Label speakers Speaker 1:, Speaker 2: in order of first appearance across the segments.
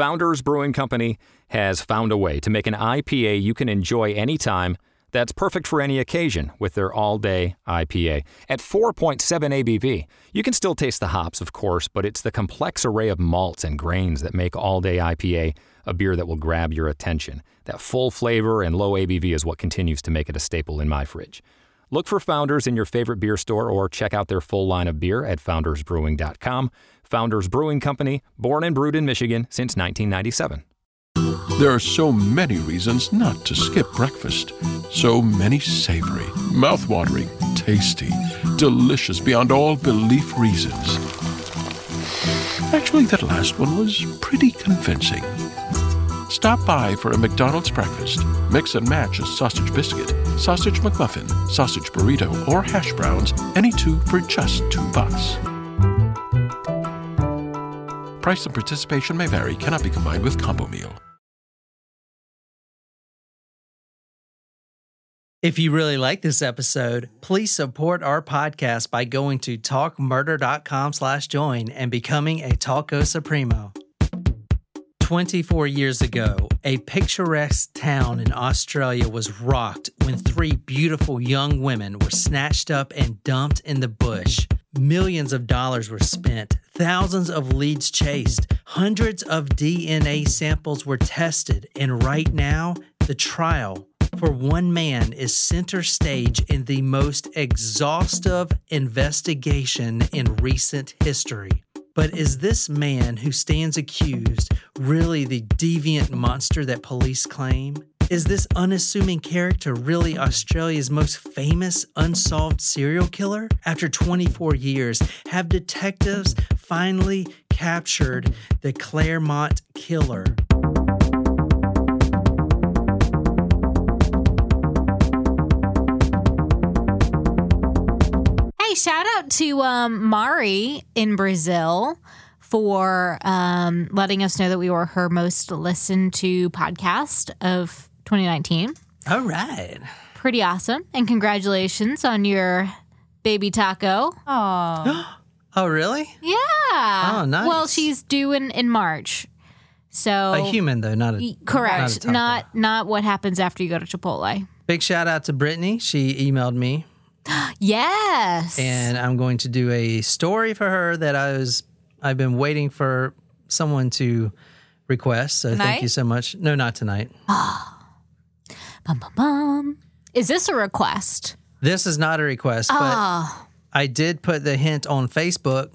Speaker 1: Founders Brewing Company has found a way to make an IPA you can enjoy anytime that's perfect for any occasion with their all day IPA. At 4.7 ABV, you can still taste the hops, of course, but it's the complex array of malts and grains that make all day IPA a beer that will grab your attention. That full flavor and low ABV is what continues to make it a staple in my fridge. Look for Founders in your favorite beer store or check out their full line of beer at foundersbrewing.com. Founders Brewing Company, born and brewed in Michigan since 1997.
Speaker 2: There are so many reasons not to skip breakfast. So many savory, mouth-watering, tasty, delicious beyond all belief reasons. Actually, that last one was pretty convincing. Stop by for a McDonald's breakfast. Mix and match a sausage biscuit, sausage McMuffin, sausage burrito, or hash browns, any two for just two bucks. Price and participation may vary, cannot be combined with combo meal.
Speaker 3: If you really like this episode, please support our podcast by going to talkmurder.com slash join and becoming a Talko Supremo. 24 years ago, a picturesque town in Australia was rocked when three beautiful young women were snatched up and dumped in the bush. Millions of dollars were spent, thousands of leads chased, hundreds of DNA samples were tested, and right now, the trial for one man is center stage in the most exhaustive investigation in recent history. But is this man who stands accused really the deviant monster that police claim? Is this unassuming character really Australia's most famous unsolved serial killer? After 24 years, have detectives finally captured the Claremont killer?
Speaker 4: Out to um, Mari in Brazil for um, letting us know that we were her most listened to podcast of 2019.
Speaker 3: All right.
Speaker 4: Pretty awesome. And congratulations on your baby taco.
Speaker 5: Oh,
Speaker 3: Oh, really?
Speaker 4: Yeah.
Speaker 3: Oh, nice.
Speaker 4: Well, she's due in, in March. So
Speaker 3: A human, though, not a.
Speaker 4: Y- correct.
Speaker 3: taco.
Speaker 4: Not not what happens after you go to Chipotle.
Speaker 3: Big shout out to Brittany. She emailed me,
Speaker 4: Yes.
Speaker 3: and I'm going to do a story for her that I was. I've been waiting for someone to request. So thank you so much. No, not tonight.
Speaker 4: bum, bum, bum. Is this a request?
Speaker 3: This is not a request, but
Speaker 4: Oh,
Speaker 3: I did put the hint on Facebook,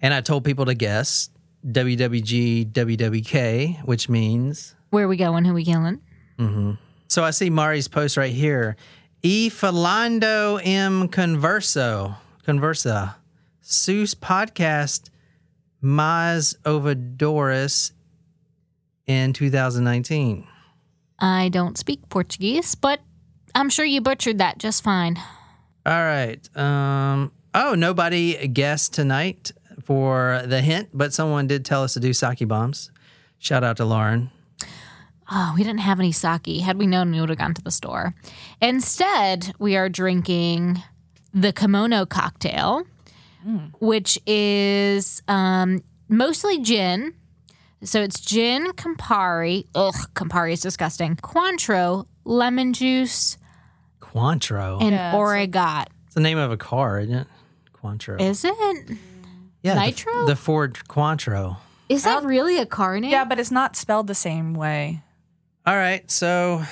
Speaker 3: and I told people to guess WWG WWK, which means.
Speaker 4: where we going? Who we killing? Mm-hmm.
Speaker 3: So I see Mari's post right here. E Falando M Converso Conversa Seuss podcast Mas Ovadoris in 2019.
Speaker 4: I don't speak Portuguese, but I'm sure you butchered that just fine.
Speaker 3: All right. Um. Oh, nobody guessed tonight for the hint, but someone did tell us to do sake bombs. Shout out to Lauren.
Speaker 4: Oh, we didn't have any sake. Had we known, we would have gone to the store. Instead, we are drinking the kimono cocktail, which is um, mostly gin. So it's gin, Campari. Ugh, Campari is disgusting. Cointreau, lemon juice,
Speaker 3: Cointreau.
Speaker 4: and
Speaker 5: Yeah, it's
Speaker 4: orgeat.
Speaker 3: it's the name of a car, isn't it? Cointreau.
Speaker 4: Is it?
Speaker 3: yeah, the-
Speaker 4: Nitro?
Speaker 3: The, Ford Cointreau.
Speaker 4: Is that really a car name?
Speaker 5: yeah, but it's not spelled the same way.
Speaker 3: All right. So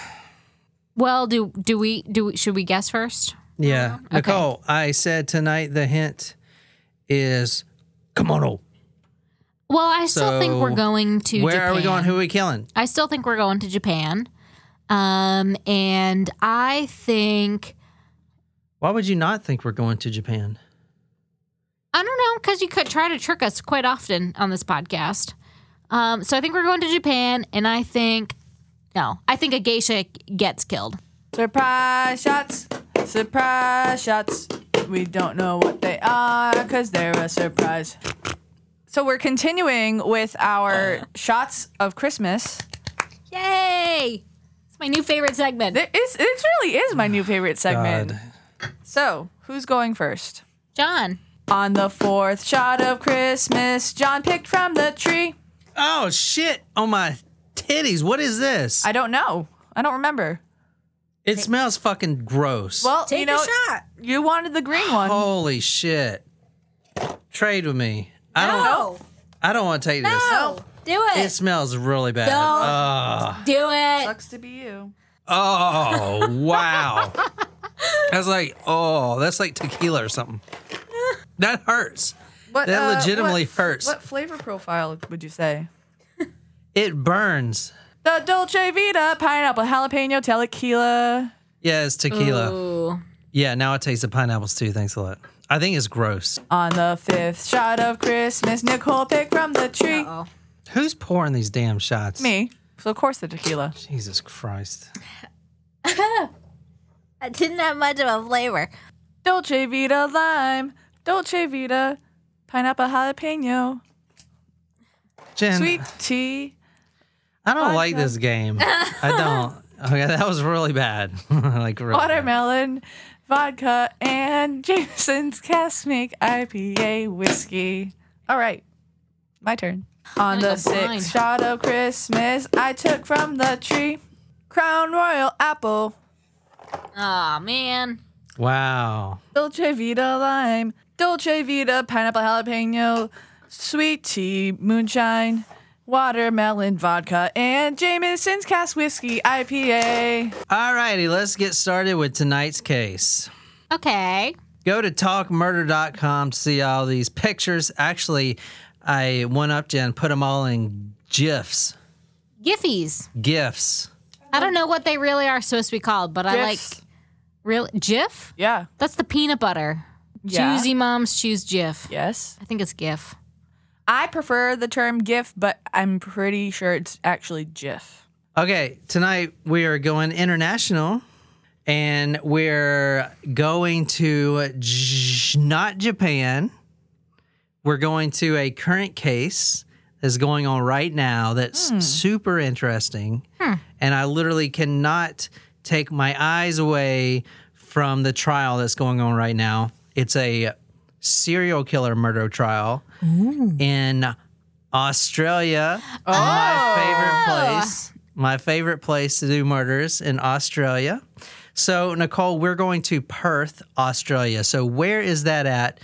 Speaker 4: Well, do do we do we, should we guess first?
Speaker 3: Yeah.
Speaker 4: Okay.
Speaker 3: Nicole, I said tonight the hint is kimono.
Speaker 4: Well, I still think we're going to
Speaker 3: Where
Speaker 4: Japan.
Speaker 3: are we going? Who are we killing?
Speaker 4: I still think we're going to Japan. Um, and I think
Speaker 3: Why would you not think we're going to Japan?
Speaker 4: I don't know because you could try to trick us quite often on this podcast. Um, so I think we're going to Japan, and I think no, I think a geisha gets killed.
Speaker 5: Surprise shots, surprise shots. We don't know what they are because they're a surprise. So we're continuing with our shots of Christmas.
Speaker 4: Yay! It's my new favorite segment.
Speaker 5: It, is, it really is my new favorite segment.
Speaker 3: God.
Speaker 5: So who's going first?
Speaker 4: John,
Speaker 5: On the fourth shot of Christmas, John picked from the tree
Speaker 3: Oh shit! On my titties. What is this?
Speaker 5: I don't know. I don't remember.
Speaker 3: it smells fucking gross.
Speaker 5: Well,
Speaker 6: Take
Speaker 5: you know,
Speaker 6: a shot.
Speaker 5: you wanted the green one.
Speaker 3: Holy shit! Trade with me. I don't.
Speaker 6: No.
Speaker 3: I don't want to take this.
Speaker 6: No. Do it.
Speaker 3: It smells really bad.
Speaker 6: Don't. Do it.
Speaker 5: Sucks to be you.
Speaker 3: oh wow! I was like, oh, that's like tequila or something. That hurts.
Speaker 5: What,
Speaker 3: That
Speaker 5: uh,
Speaker 3: legitimately
Speaker 5: what-
Speaker 3: hurts.
Speaker 5: What flavor profile would you say?
Speaker 3: It burns.
Speaker 5: The Dulce Vida pineapple jalapeno tequila.
Speaker 3: Yeah, it's tequila.
Speaker 4: Ooh.
Speaker 3: Yeah, now it tastes the pineapples too. Thanks a lot. I think it's gross.
Speaker 5: On the fifth shot of Christmas, Nicole picked from the tree.
Speaker 4: Oh.
Speaker 3: Who's pouring these damn shots?
Speaker 5: Me. So of course the tequila.
Speaker 3: Jesus Christ.
Speaker 6: It didn't have much of a flavor.
Speaker 5: Dulce Vida lime. Dulce Vida pineapple jalapeno.
Speaker 3: Jen,
Speaker 5: Sweet tea.
Speaker 3: I don't like this game. I don't. Okay, that was really bad. like really bad.
Speaker 5: Watermelon. Vodka and Jameson's Caskmates IPA whiskey. All right, my turn. On the sixth shot of Christmas, I took from the tree Crown Royal Apple,
Speaker 4: Aw, man.
Speaker 3: Wow.
Speaker 5: Dulce Vida Lime, Dulce Vida Pineapple Jalapeno, Sweet Tea Moonshine, Watermelon Vodka, and Jameson's Cask Whiskey IPA.
Speaker 3: Alrighty, let's get started with tonight's case.
Speaker 4: Okay.
Speaker 3: Go to talkmurder.com to see all these pictures. Actually, I went up to and put them all in GIFs.
Speaker 4: Giffies.
Speaker 3: GIFs.
Speaker 4: I don't know what they really are supposed to be called, but I like real GIF.
Speaker 5: Yeah.
Speaker 4: That's the peanut butter.
Speaker 5: Yeah.
Speaker 4: Choosy moms choose GIF.
Speaker 5: Yes.
Speaker 4: I think it's GIF.
Speaker 5: I prefer the term GIF, but I'm pretty sure it's actually GIF.
Speaker 3: Okay, tonight we are going international and we're going to J- not Japan. We're going to a current case that's going on right now that's hmm. super interesting. Hmm. And I literally cannot take my eyes away from the trial that's going on right now. It's a serial killer murder trial in Australia. Oh. My favorite place. My favorite place to do murders in Australia. So, Nicole, we're going to Perth, Australia. So, where is that at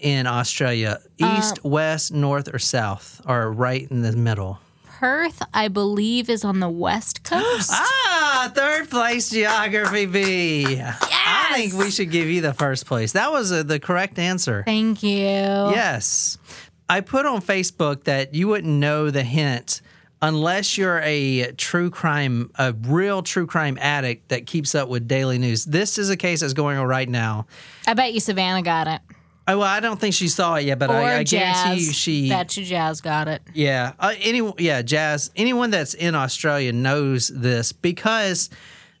Speaker 3: in Australia? East, west, north, or south? Or right in the middle?
Speaker 4: Perth, I believe, is on the west coast.
Speaker 3: Ah, third place geography B. I think we should give you the first place. That was uh, the correct answer.
Speaker 4: Thank you.
Speaker 3: Yes. I put on Facebook that you wouldn't know the hint unless you're a true crime, a real true crime addict that keeps up with daily news. This is a case that's going on right now.
Speaker 4: I bet you Savannah got it.
Speaker 3: Oh, well, I don't think she saw it yet, but I, I guarantee you she.
Speaker 4: Bet you Jazz got it.
Speaker 3: Yeah. Uh, any, yeah, Jazz. Anyone that's in Australia knows this because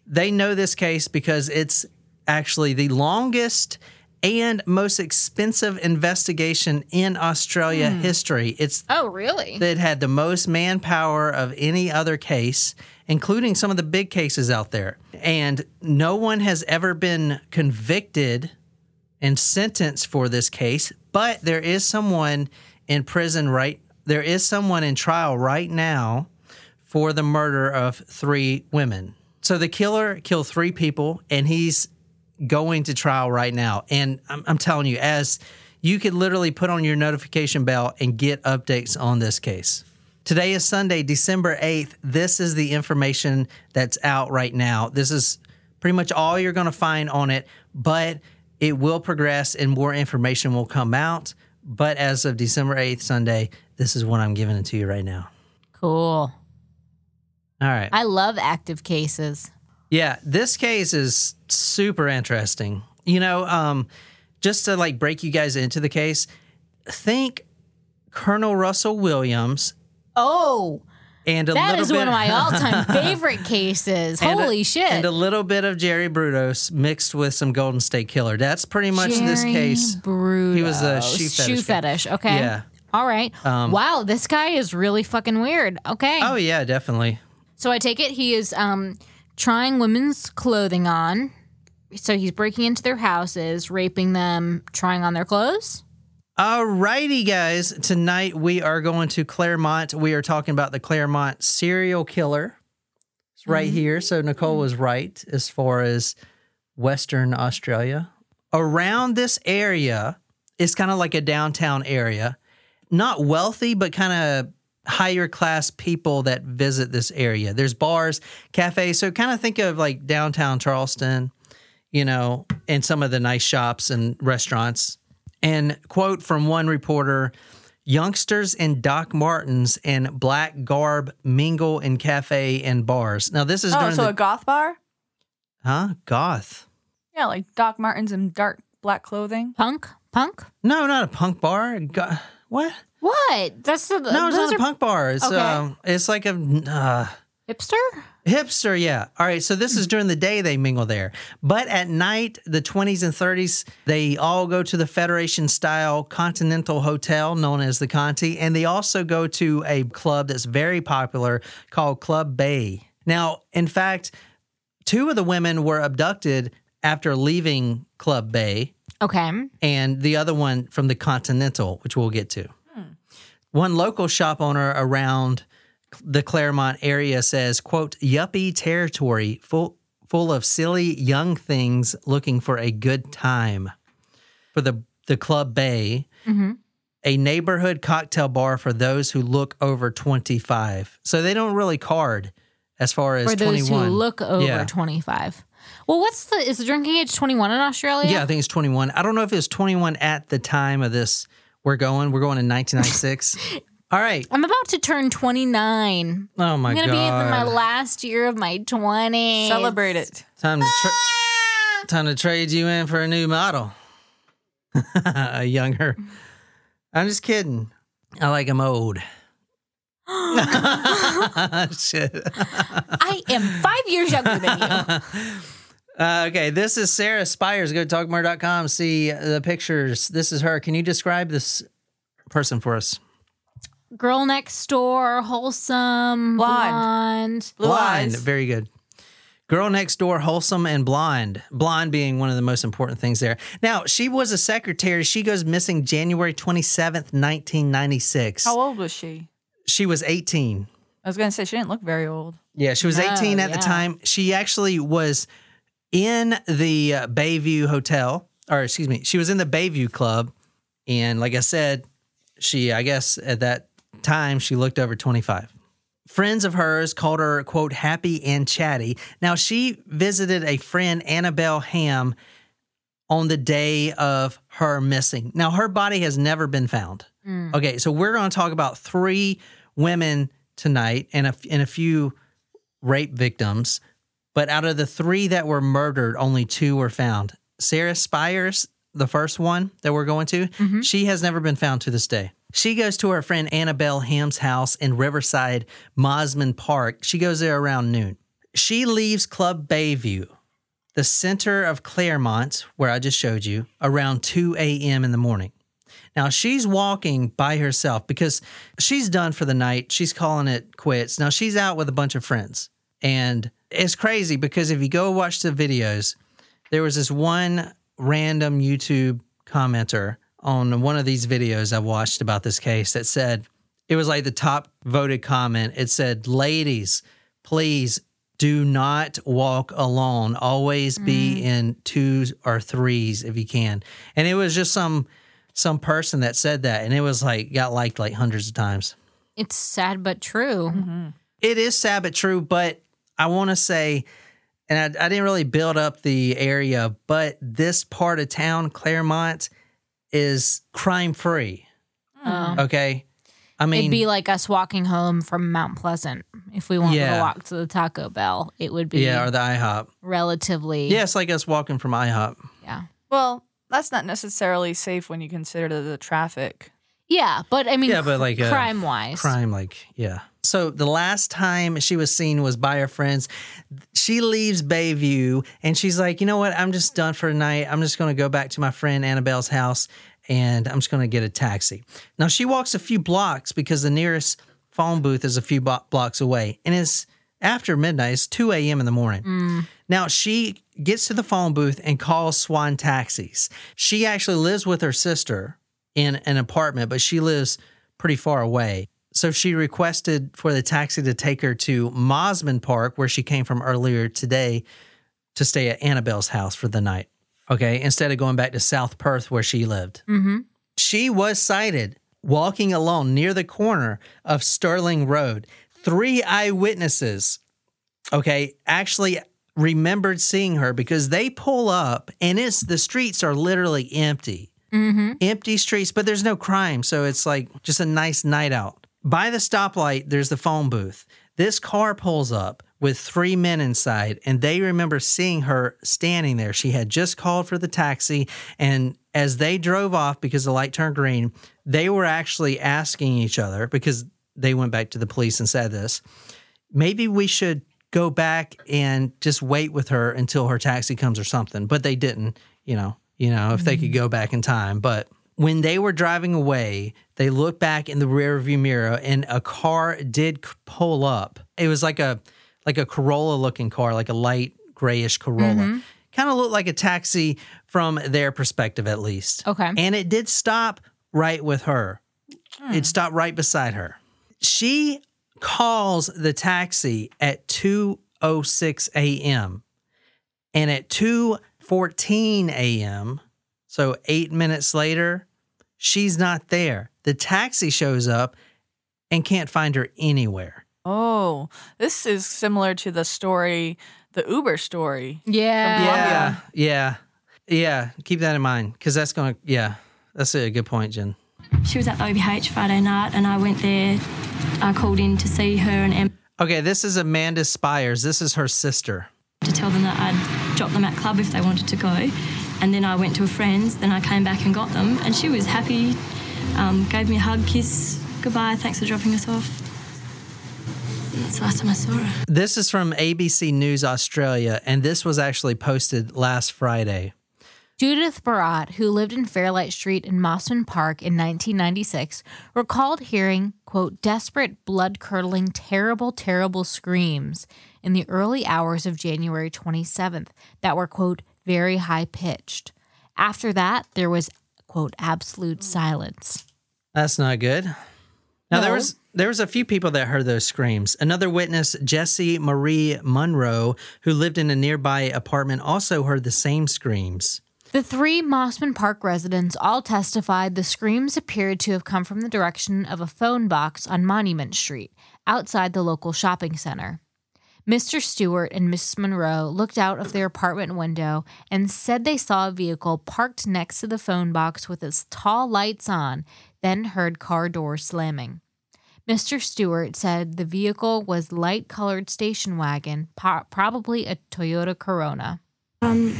Speaker 3: they know this case because it's actually the longest and most expensive investigation in Australia hmm. history. It's
Speaker 4: Oh, really?
Speaker 3: that had the most manpower of any other case, including some of the big cases out there. And no one has ever been convicted and sentenced for this case, but there is someone in prison right there is someone in trial right now for the murder of three women. So the killer killed three people and he's going to trial right now. And I'm, I'm telling you, as you could literally put on your notification bell and get updates on this case. Today is Sunday, December 8th. This is the information that's out right now. This is pretty much all you're going to find on it, but it will progress and more information will come out. But as of December 8th, Sunday, this is what I'm giving it to you right now.
Speaker 4: Cool.
Speaker 3: All right.
Speaker 4: I love active cases.
Speaker 3: Yeah, this case is super interesting. You know, um, just to like break you guys into the case, think Colonel Russell Williams
Speaker 4: Oh,
Speaker 3: and a
Speaker 4: that
Speaker 3: little
Speaker 4: is
Speaker 3: bit
Speaker 4: one of my all-time favorite cases.
Speaker 3: and a-
Speaker 4: Holy shit!
Speaker 3: And a little bit of Jerry Brudos mixed with some Golden State Killer. That's pretty much this case.
Speaker 4: Brudos.
Speaker 3: He was a shoe fetish
Speaker 4: Shoe fetish. Okay.
Speaker 3: Yeah.
Speaker 4: All right. wow, this guy is really fucking weird. Okay.
Speaker 3: Oh yeah, definitely.
Speaker 4: So I take it he is um, trying women's clothing on. So he's breaking into their houses, raping them, trying on their clothes.
Speaker 3: Alrighty, guys. Tonight we are going to Claremont. We are talking about the Claremont serial killer. It's right mm-hmm. here. So Nicole was right as far as Western Australia. Around this area is kind of like a downtown area. Not wealthy, but kind of higher class people that visit this area. There's bars, cafes. So kind of think of like downtown Charleston, you know, and some of the nice shops and restaurants. And quote from one reporter youngsters in Doc Martens and black garb mingle in cafe and bars. Now, this is
Speaker 5: Oh, so
Speaker 3: the,
Speaker 5: a goth bar?
Speaker 3: huh? Goth.
Speaker 5: Yeah, like Doc Martens and dark black clothing.
Speaker 4: Punk? Punk?
Speaker 3: No, not a punk bar. Go- what?
Speaker 4: What? That's the
Speaker 3: No, it's not a
Speaker 4: are
Speaker 3: punk bar. It's
Speaker 4: Okay.
Speaker 3: um, it's like a uh,
Speaker 4: hipster.
Speaker 3: hipster. Yeah. All right. So this is during the day they mingle there, but at night, the 20s and 30s, they all go to the Federation style Continental Hotel known as the Conti, and they also go to a club that's very popular called Club Bay. Now, in fact, two of the women were abducted after leaving Club Bay
Speaker 4: Okay.
Speaker 3: and the other one from the Continental, which we'll get to. One local shop owner around the Claremont area says, quote, yuppie territory full full of silly young things looking for a good time. For the the Club Bay, mm-hmm. a neighborhood cocktail bar for those who look over 25. So they don't really card as far as
Speaker 4: For those
Speaker 3: 21.
Speaker 4: who look over
Speaker 3: Yeah.
Speaker 4: 25. Well, what's the is the drinking age 21 in Australia?
Speaker 3: Yeah, I think it's 21. I don't know if it was 21 at the time of this. We're going. We're going in 1996. All right.
Speaker 4: I'm about to turn 29.
Speaker 3: Oh my god.
Speaker 4: I'm going to be in my last year of my 20s.
Speaker 5: Celebrate it.
Speaker 3: time to tra- ah! time to trade you in for a new model. a younger. I'm just kidding. I like them old. Shit.
Speaker 4: I am five years younger than you.
Speaker 3: Uh, okay, this is Sarah Spiers. Go to talkmurder.com. See the pictures. This is her. Can you describe this person for us?
Speaker 4: Girl next door, wholesome,
Speaker 5: Blonde.
Speaker 4: blonde.
Speaker 5: Blue
Speaker 3: blonde. Very good. Girl next door, wholesome and blonde. Blonde being one of the most important things there. Now, she was a secretary. She goes missing January 27th, 1996.
Speaker 5: How old was she?
Speaker 3: She was 18.
Speaker 5: I was gonna say she didn't look very old.
Speaker 3: Yeah, she was
Speaker 4: No,
Speaker 3: 18 at the time. She actually was in the uh, Bayview Hotel, or excuse me, she was in the Bayview Club. And like I said, she, I guess at that time, she looked over 25. Friends of hers called her, quote, happy and chatty. Now, she visited a friend, Annabelle Ham, on the day of her missing. Now, her body has never been found. Okay, so we're going to talk about three women tonight and a, and a few rape victims. But out of the three that were murdered, only two were found. Sarah Spiers, the first one that we're going to, mm-hmm. she has never been found to this day. She goes to her friend Annabelle Ham's house in Riverside Mosman Park. She goes there around noon. She leaves Club Bayview, the center of Claremont, where I just showed you, around 2 a.m. in the morning. Now she's walking by herself because she's done for the night. She's calling it quits. Now she's out with a bunch of friends. And it's crazy because if you go watch the videos, there was this one random YouTube commenter on one of these videos I've watched about this case that said, it was like the top voted comment. It said, Ladies, please do not walk alone. Always be mm. in twos or threes if you can. And it was just some some person that said that and it was like got liked like hundreds of times.
Speaker 4: It's sad but true. Mm-hmm.
Speaker 3: It is sad but true, but I want to say and I, I didn't really build up the area, but this part of town, Claremont, is crime free.
Speaker 4: Oh.
Speaker 3: Okay. I mean,
Speaker 4: It'd be like us walking home from Mount Pleasant. If we wanted
Speaker 3: Yeah.
Speaker 4: to walk to the Taco Bell, it would be
Speaker 3: yeah, or the IHOP.
Speaker 4: relatively.
Speaker 3: Yeah, it's like us walking from IHOP.
Speaker 4: Yeah.
Speaker 5: Well, that's not necessarily safe when you consider the traffic.
Speaker 4: Yeah, but I mean,
Speaker 3: Yeah, but like, uh,
Speaker 4: crime wise,
Speaker 3: Crime, like, yeah. So the last time she was seen was by her friends. She leaves Bayview and she's like, you know what? I'm just done for the night. I'm just going to go back to my friend Annabelle's house and I'm just going to get a taxi. Now she walks a few blocks because the nearest phone booth is a few bo- blocks away and it's after midnight. It's 2 a.m. in the morning. Mm. Now she gets to the phone booth and calls Swan Taxis. She actually lives with her sister in an apartment, but she lives pretty far away. So she requested for the taxi to take her to Mosman Park, where she came from earlier today, to stay at Annabelle's house for the night. Okay, instead of going back to South Perth where she lived.
Speaker 4: Mm-hmm.
Speaker 3: She was sighted walking alone near the corner of Stirling Road. Three eyewitnesses, okay, actually remembered seeing her because they pull up and it's the streets are literally empty.
Speaker 4: Mm-hmm.
Speaker 3: Empty streets, but there's no crime. So it's like just a nice night out. By the stoplight, there's the phone booth. This car pulls up with three men inside, and they remember seeing her standing there. She had just called for the taxi, and as they drove off because the light turned green, they were actually asking each other because they went back to the police and said this maybe we should go back and just wait with her until her taxi comes or something. But they didn't, you know, you know, if they could mm-hmm. go back in time. But when they were driving away, they looked back in the rear view mirror and a car did pull up. It was like a like a Corolla looking car, like a light grayish Corolla. Mm-hmm. Kind of looked like a taxi from their perspective at least.
Speaker 4: Okay.
Speaker 3: And it did stop right with her. Hmm. It stopped right beside her. She calls the taxi at 2:06 a.m. and at 2:14 a.m. so 8 minutes later she's not there. The taxi shows up and can't find her anywhere.
Speaker 5: Oh, this is similar to the story, the Uber story.
Speaker 4: Yeah.
Speaker 3: Yeah. Yeah. Yeah, keep that in mind cuz that's going to yeah, that's a good point, Jen.
Speaker 7: She was at the OBH Friday night, and I went there. I called in to see her and Em
Speaker 3: Okay, this is Amanda Spiers. This is her sister.
Speaker 7: to tell them that I'd drop them at club if they wanted to go. And then I went to a friend's. Then I came back and got them, and she was happy. Um, gave me a hug, kiss, goodbye, thanks for dropping us off. That's the last time I saw her.
Speaker 3: This is from ABC News Australia, and this was actually posted last Friday.
Speaker 4: Judith Barat, who lived in Fairlight Street in Mosman Park in 1996, recalled hearing, quote, desperate, blood curdling, terrible, terrible screams in the early hours of January 27th that were, quote, very high pitched. After that, there was, quote, absolute silence.
Speaker 3: That's not good. Now there was there was a few people that heard those screams. Another witness, Jesse Marie Munro, who lived in a nearby apartment, also heard the same screams.
Speaker 4: The three Mosman Park residents all testified the screams appeared to have come from the direction of a phone box on Monument Street, outside the local shopping center. Mr. Stewart and Miss Monroe looked out of their apartment window and said they saw a vehicle parked next to the phone box with its tall lights on, then heard car doors slamming. Mr. Stewart said the vehicle was light colored station wagon, probably a Toyota Corona.
Speaker 7: Um,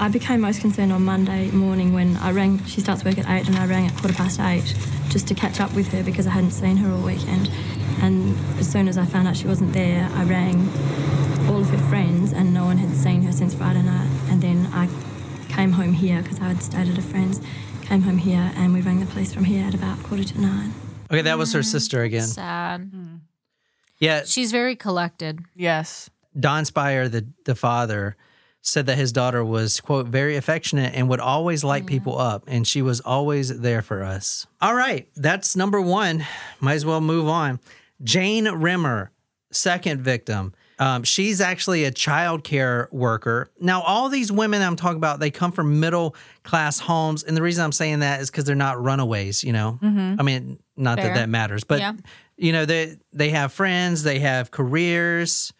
Speaker 7: I became most concerned on Monday morning when I rang. She starts work at eight, and I rang at quarter past eight just to catch up with her because I hadn't seen her all weekend. And as soon as I found out she wasn't there, I rang all of her friends, and no one had seen her since Friday night. And then I came home here because I had stayed at a friend's. Came home here, and we rang the police from here at about quarter to nine.
Speaker 3: Okay, that was her sister again.
Speaker 4: Sad. Hmm.
Speaker 3: Yeah,
Speaker 4: She's very collected.
Speaker 5: Yes.
Speaker 3: Don Spire, the the father, said that his daughter was quote very affectionate and would always light mm. people up, and she was always there for us. All right, that's number one. Might as well move on. Jane Rimmer, second victim. Um, she's actually a child care worker. Now, all these women I'm talking about, they come from middle class homes, and the reason I'm saying that is because they're not runaways. You know, I mean, not
Speaker 4: Fair.
Speaker 3: that that matters, but
Speaker 4: Yeah.
Speaker 3: you know, they they have friends, they have careers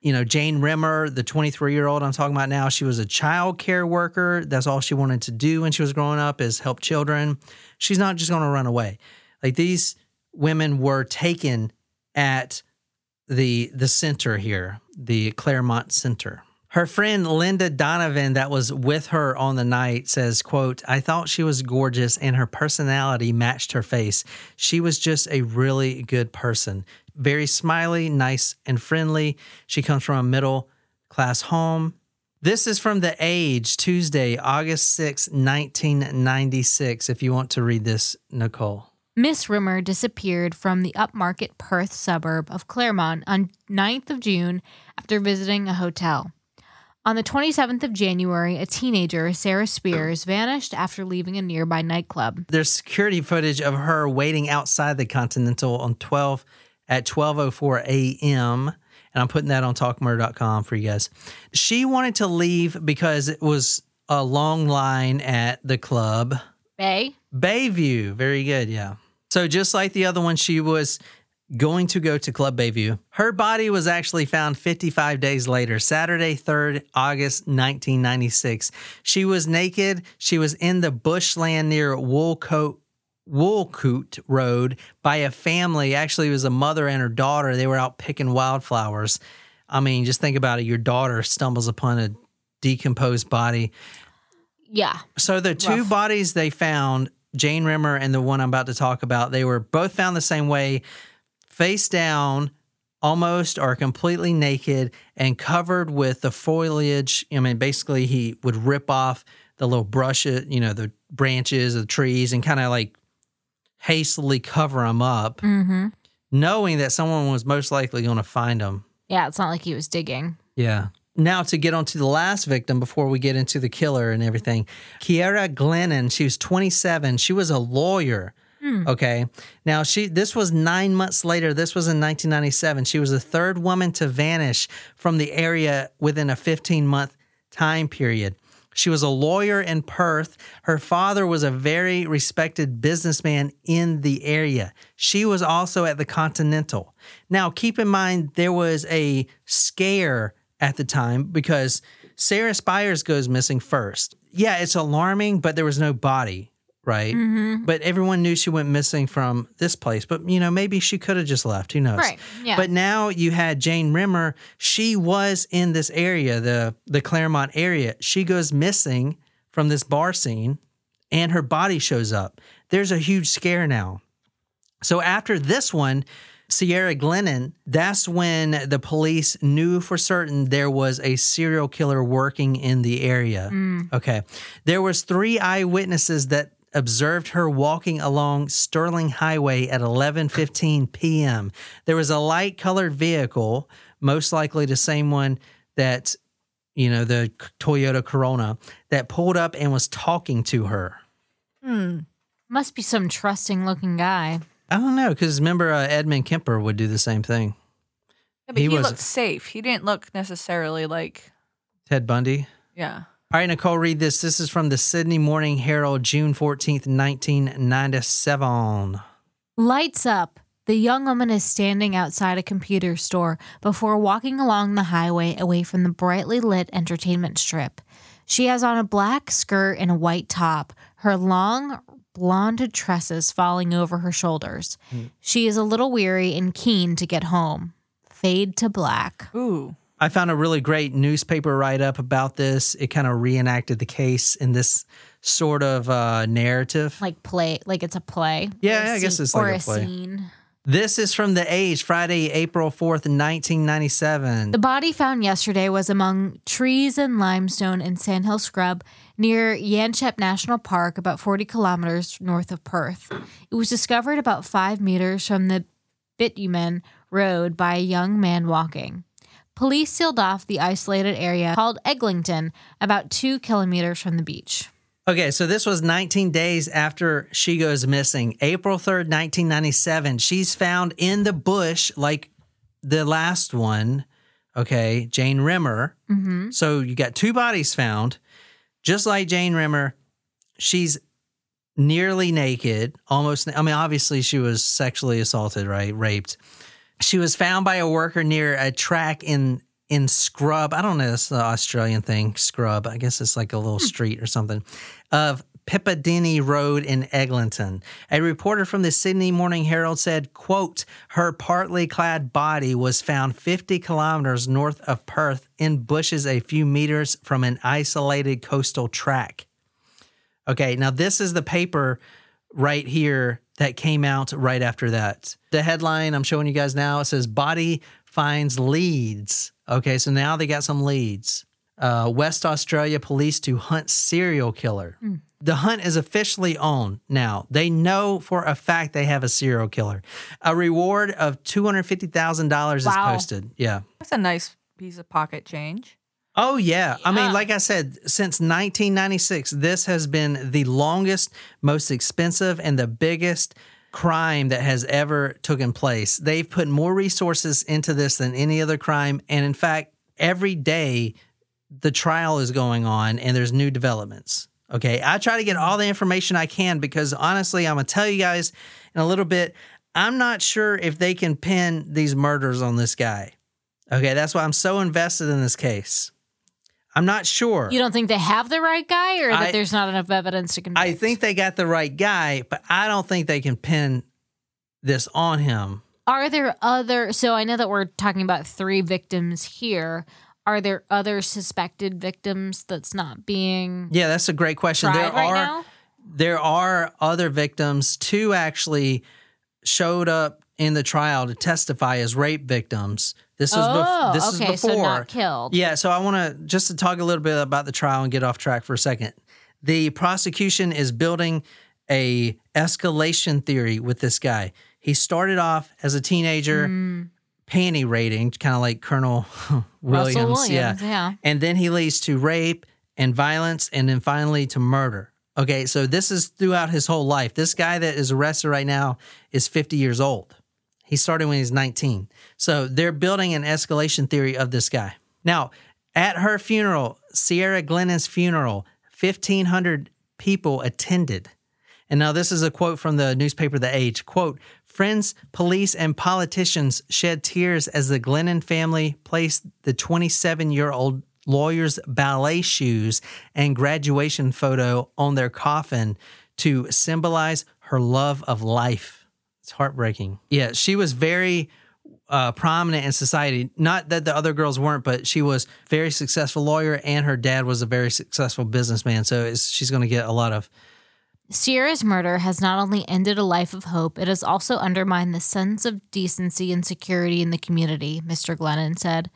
Speaker 3: you know, Jane Rimmer, the 23 year old I'm talking about now, she was a child care worker. That's all she wanted to do when she was growing up is help children. She's not just going to run away. Like these women were taken at the the center here, the Claremont Center. Her friend Linda Donovan that was with her on the night says, quote, I thought she was gorgeous and her personality matched her face. She was just a really good person. Very smiley, nice, and friendly. She comes from a middle class home. This is from The Age, Tuesday, August 6, 1996, if you want to read this, Nicole.
Speaker 4: Miss Rimmer disappeared from the upmarket Perth suburb of Claremont on 9th of June after visiting a hotel. On the 27th of January, a teenager, Sarah Spears, vanished after leaving a nearby nightclub.
Speaker 3: There's security footage of her waiting outside the Continental on 12 at 12:04 a.m. And I'm putting that on talkmurder.com for you guys. She wanted to leave because it was a long line at the club.
Speaker 4: Bay?
Speaker 3: Bayview. Very good. Yeah. So just like the other one, she was going to go to Club Bayview. Her body was actually found 55 days later, Saturday, 3rd August 1996. She was naked. She was in the bushland near Woolcote. Woolcoot Road by a family. Actually, it was a mother and her daughter. They were out picking wildflowers. I mean, just think about it. Your daughter stumbles upon a decomposed body.
Speaker 4: Yeah.
Speaker 3: So the two
Speaker 5: Rough.
Speaker 3: bodies they found, Jane Rimmer and the one I'm about to talk about, they were both found the same way, face down, almost or completely naked and covered with the foliage. I mean, basically he would rip off the little brush, you know, the branches of the trees and kind of like hastily cover them up,
Speaker 4: Mm-hmm.
Speaker 3: knowing that someone was most likely going to find them.
Speaker 4: Yeah, it's not like he was digging.
Speaker 3: Yeah. Now to get onto the last victim before we get into the killer and everything. Ciara Glennon, she was 27. She was a lawyer. Hmm. Okay. Now she this was 9 months later. This was in 1997. She was the third woman to vanish from the area within a 15-month time period. She was a lawyer in Perth. Her father was a very respected businessman in the area. She was also at the Continental. Now, keep in mind, there was a scare at the time because Sarah Spiers goes missing first. Yeah, it's alarming, but there was no body, right? Mm-hmm. But everyone knew she went missing from this place. But, you know, maybe she could have just left. Who knows?
Speaker 4: Right, yeah.
Speaker 3: But now you had Jane Rimmer. She was in this area, the the Claremont area. She goes missing from this bar scene and her body shows up. There's a huge scare now. So after this one, Ciara Glennon, that's when the police knew for certain there was a serial killer working in the area. Okay. There was three eyewitnesses that observed her walking along Stirling Highway at 11:15 p.m. There was a light-colored vehicle, most likely the same one that you know, the Toyota Corona that pulled up and was talking to her. Hmm.
Speaker 4: Must be some trusting looking guy.
Speaker 3: I don't know because remember uh, Edmund Kemper would do the same thing.
Speaker 5: Yeah, but
Speaker 3: He
Speaker 5: he,
Speaker 3: was-
Speaker 5: looked safe. He didn't look necessarily like,
Speaker 3: Ted Bundy.
Speaker 5: yeah.
Speaker 3: All right, Nicole, read this. This is from the Sydney Morning Herald, June 14th, 1997.
Speaker 4: Lights up. The young woman is standing outside a computer store before walking along the highway away from the brightly lit entertainment strip. She has on a black skirt and a white top, her long blonde tresses falling over her shoulders. She is a little weary and keen to get home. Fade to black.
Speaker 5: Ooh.
Speaker 3: I found a really great newspaper write up about this. It kind of reenacted the case in this sort of uh, narrative.
Speaker 4: Like play, like it's a play.
Speaker 3: Yeah,
Speaker 4: Or a
Speaker 3: I guess it's like
Speaker 4: or
Speaker 3: a
Speaker 4: a
Speaker 3: play.
Speaker 4: scene.
Speaker 3: This is from The Age, Friday, April 4th, 1997.
Speaker 4: The body found yesterday was among trees and limestone in Sandhill Scrub near Yanchep National Park, about 40 kilometers north of Perth. It was discovered about five meters from the bitumen road by a young man walking. Police sealed off the isolated area called Eglinton, about two kilometers from the beach.
Speaker 3: Okay, so this was 19 days after she goes missing. April 3rd, 1997. She's found in the bush like the last one. Okay, Jane Rimmer.
Speaker 4: Mm-hmm.
Speaker 3: So you got two bodies found. Just like Jane Rimmer, she's nearly naked, almost. I mean, obviously, she was sexually assaulted, right? Raped. She was found by a worker near a track in in Scrub. I don't know. It's the Australian thing. Scrub. I guess it's like a little hmm. street or something of Pipidinny Road in Eglinton. A reporter from the Sydney Morning Herald said, quote, her partly clad body was found 50 kilometers north of Perth in bushes a few meters from an isolated coastal track. Okay, now this is the paper right here that came out right after that. The headline I'm showing you guys now it says body finds leads. Okay, so now they got some leads. Uh, West Australia police to hunt serial killer. The hunt is officially on now. They know for a fact they have a serial killer. A reward of $250,000 is posted. Yeah.
Speaker 5: That's a nice piece of pocket change.
Speaker 3: Oh yeah. I mean, like I said, since 1996, this has been the longest, most expensive, and the biggest crime that has ever taken place. They've put more resources into this than any other crime, and in fact, every day the trial is going on and there's new developments. Okay, I try to get all the information I can because honestly, I'm gonna tell you guys in a little bit. I'm not sure if they can pin these murders on this guy. Okay, that's why I'm so invested in this case. I'm not sure.
Speaker 4: You don't think they have the right guy, or that
Speaker 3: I-
Speaker 4: there's not enough evidence to convict?
Speaker 3: I think they got the right guy, but I don't think they can pin this on him.
Speaker 4: Are there other? So I know that we're talking about three victims here. Are there other suspected victims that's not being
Speaker 3: Yeah, that's a great question. there
Speaker 4: right
Speaker 3: are
Speaker 4: now?
Speaker 3: there are other victims. Two actually showed up in the trial to testify as rape victims. This was
Speaker 4: Oh,
Speaker 3: bef- this
Speaker 4: okay,
Speaker 3: is
Speaker 4: so
Speaker 3: before
Speaker 4: not killed.
Speaker 3: Yeah, so I want to just to talk a little bit about the trial and get off track for a second. The prosecution is building a escalation theory with this guy. He started off as a teenager,
Speaker 4: Mm.
Speaker 3: panty raiding, kind of like Colonel Williams,
Speaker 4: Williams,
Speaker 3: yeah.
Speaker 4: yeah.
Speaker 3: And then he leads to rape and violence, and then finally to murder. Okay, so this is throughout his whole life. This guy that is arrested right now is 50 years old. He started when he was 19. So they're building an escalation theory of this guy. Now, at her funeral, Ciara Glennon's funeral, 1,500 people attended. And now this is a quote from the newspaper The Age. Quote, friends, police, and politicians shed tears as the Glennon family placed the 27-year-old lawyer's ballet shoes and graduation photo on their coffin to symbolize her love of life. It's heartbreaking. Yeah, she was very uh, prominent in society. Not that the other girls weren't, but she was very successful lawyer, and her dad was a very successful businessman. So it's, she's going to get a lot of
Speaker 4: Ciara's murder has not only ended a life of hope, it has also undermined the sense of decency and security in the community, Mr. Glennon said.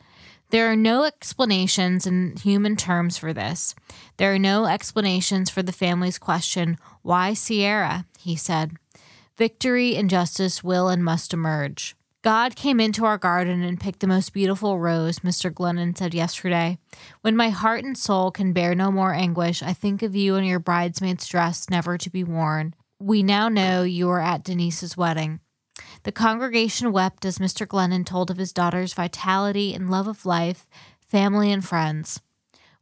Speaker 4: There are no explanations in human terms for this. There are no explanations for the family's question, Why Ciara? he said. Victory and justice will and must emerge. God came into our garden and picked the most beautiful rose, Mr. Glennon said yesterday. When my heart and soul can bear no more anguish, I think of you in your bridesmaid's dress, never to be worn. We now know you are at Denise's wedding. The congregation wept as Mr. Glennon told of his daughter's vitality and love of life, family, and friends.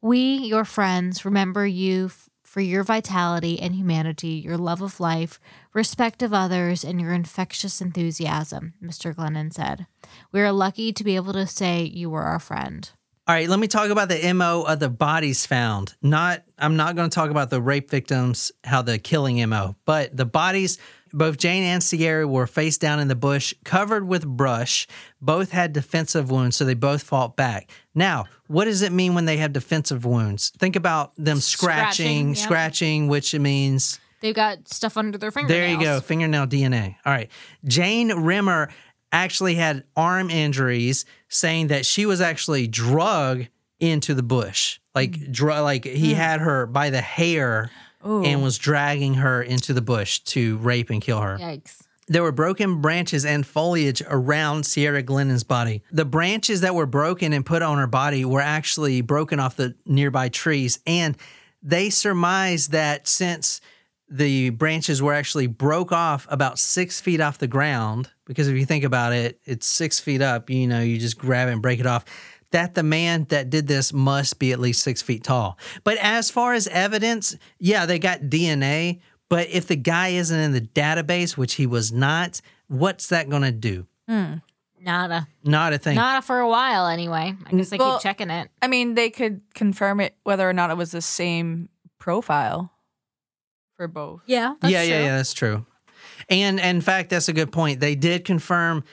Speaker 4: We, your friends, remember you f- for your vitality and humanity, your love of life, respect of others, and your infectious enthusiasm, Mr. Glennon said. We are lucky to be able to say you were our friend.
Speaker 3: All right, let me talk about the MO of the bodies found. Not I'm not going to talk about the rape victims, how the killing MO, but the bodies both Jane and Ciara were face down in the bush, covered with brush. Both had defensive wounds, so they both fought back. Now, what does it mean when they have defensive wounds? Think about them scratching,
Speaker 4: Scratching, yeah.
Speaker 3: scratching, which means
Speaker 4: They've got stuff under their fingernails.
Speaker 3: there you go, fingernail DNA. All right. Jane Rimmer actually had arm injuries, saying that she was actually drug into the bush. Like, mm. dr- like he mm. had her by the hair and was dragging her into the bush to rape and kill her.
Speaker 4: Yikes.
Speaker 3: There were broken branches and foliage around Ciara Glennon's body. The branches that were broken and put on her body were actually broken off the nearby trees. And they surmised that since the branches were actually broke off about six feet off the ground, because if you think about it, it's six feet up, you know, you just grab it and break it off. That the man that did this must be at least six feet tall. But as far as evidence, yeah, they got DNA, but if the guy isn't in the database, which he was not, what's that going to do?
Speaker 4: Hmm, nada.
Speaker 3: Not a not a thing.
Speaker 4: Nada for a while, anyway. I guess they
Speaker 5: Well,
Speaker 4: keep checking it.
Speaker 5: I mean, they could confirm it whether or not it was the same profile for both.
Speaker 4: Yeah.
Speaker 3: yeah, yeah, yeah, that's true. And, and in fact, that's a good point. They did confirm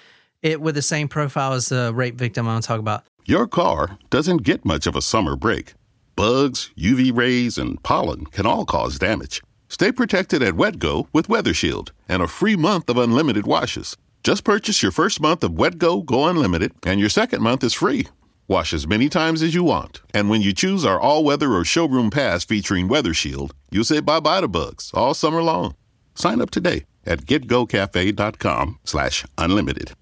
Speaker 3: it with the same profile as the rape victim I'm going to talk about.
Speaker 8: Your car doesn't get much of a summer break. Bugs, UV rays, and pollen can all cause damage. Stay protected at GetGo with Weather Shield and a free month of unlimited washes. Just purchase your first month of GetGo Go Unlimited, and your second month is free. Wash as many times as you want. And when you choose our all weather or showroom pass featuring Weather Shield, you'll say bye bye to bugs all summer long. Sign up today at getgocafe.com slash unlimited.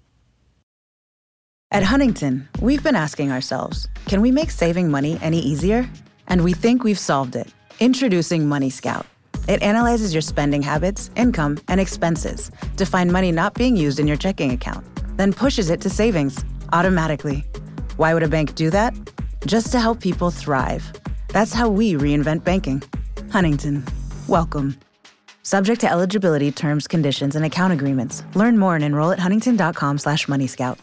Speaker 9: At Huntington, we've been asking ourselves can we make saving money any easier? And we think we've solved it. Introducing Money Scout. It analyzes your spending habits, income, and expenses to find money not being used in your checking account, then pushes it to savings automatically. Why would a bank do that? Just to help people thrive. That's how we reinvent banking. Huntington, welcome. Subject to eligibility, terms, conditions, and account agreements. Learn more and enroll at huntington.com slash moneyscout.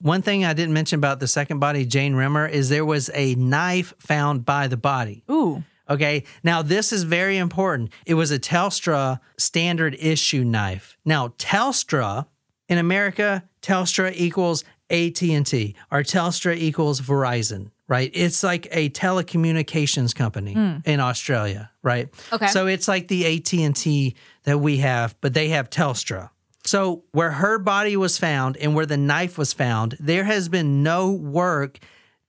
Speaker 3: One thing I didn't mention about the second body, Jane Rimmer, is there was a knife found by the body.
Speaker 5: Ooh.
Speaker 3: Okay. Now, this is very important. It was a Telstra standard issue knife. Now, Telstra in America, Telstra equals AT&T or Telstra equals Verizon, right? It's like a telecommunications company hmm. in Australia, right?
Speaker 4: Okay.
Speaker 3: So it's like the AT&T that we have, but they have Telstra. So where her body was found and where the knife was found, there has been no work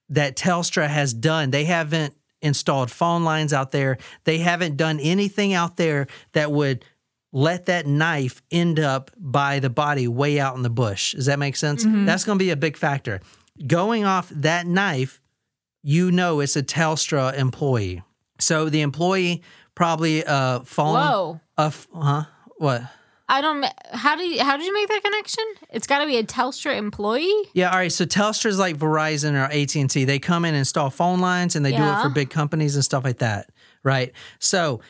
Speaker 3: that Telstra has done. They haven't installed phone lines out there. They haven't done anything out there that would let that knife end up by the body way out in the bush. Does that make sense? That's going to be a big factor. Going off that knife, you know it's a Telstra employee. So the employee probably uh fallen
Speaker 4: Whoa.
Speaker 3: uh, huh? What?
Speaker 4: I don't. How do you? How did you make that connection? It's got to be a Telstra employee.
Speaker 3: Yeah, all right. So Telstra's like Verizon or AT and T. They come in and install phone lines, and they do it for big companies and stuff like that, right? So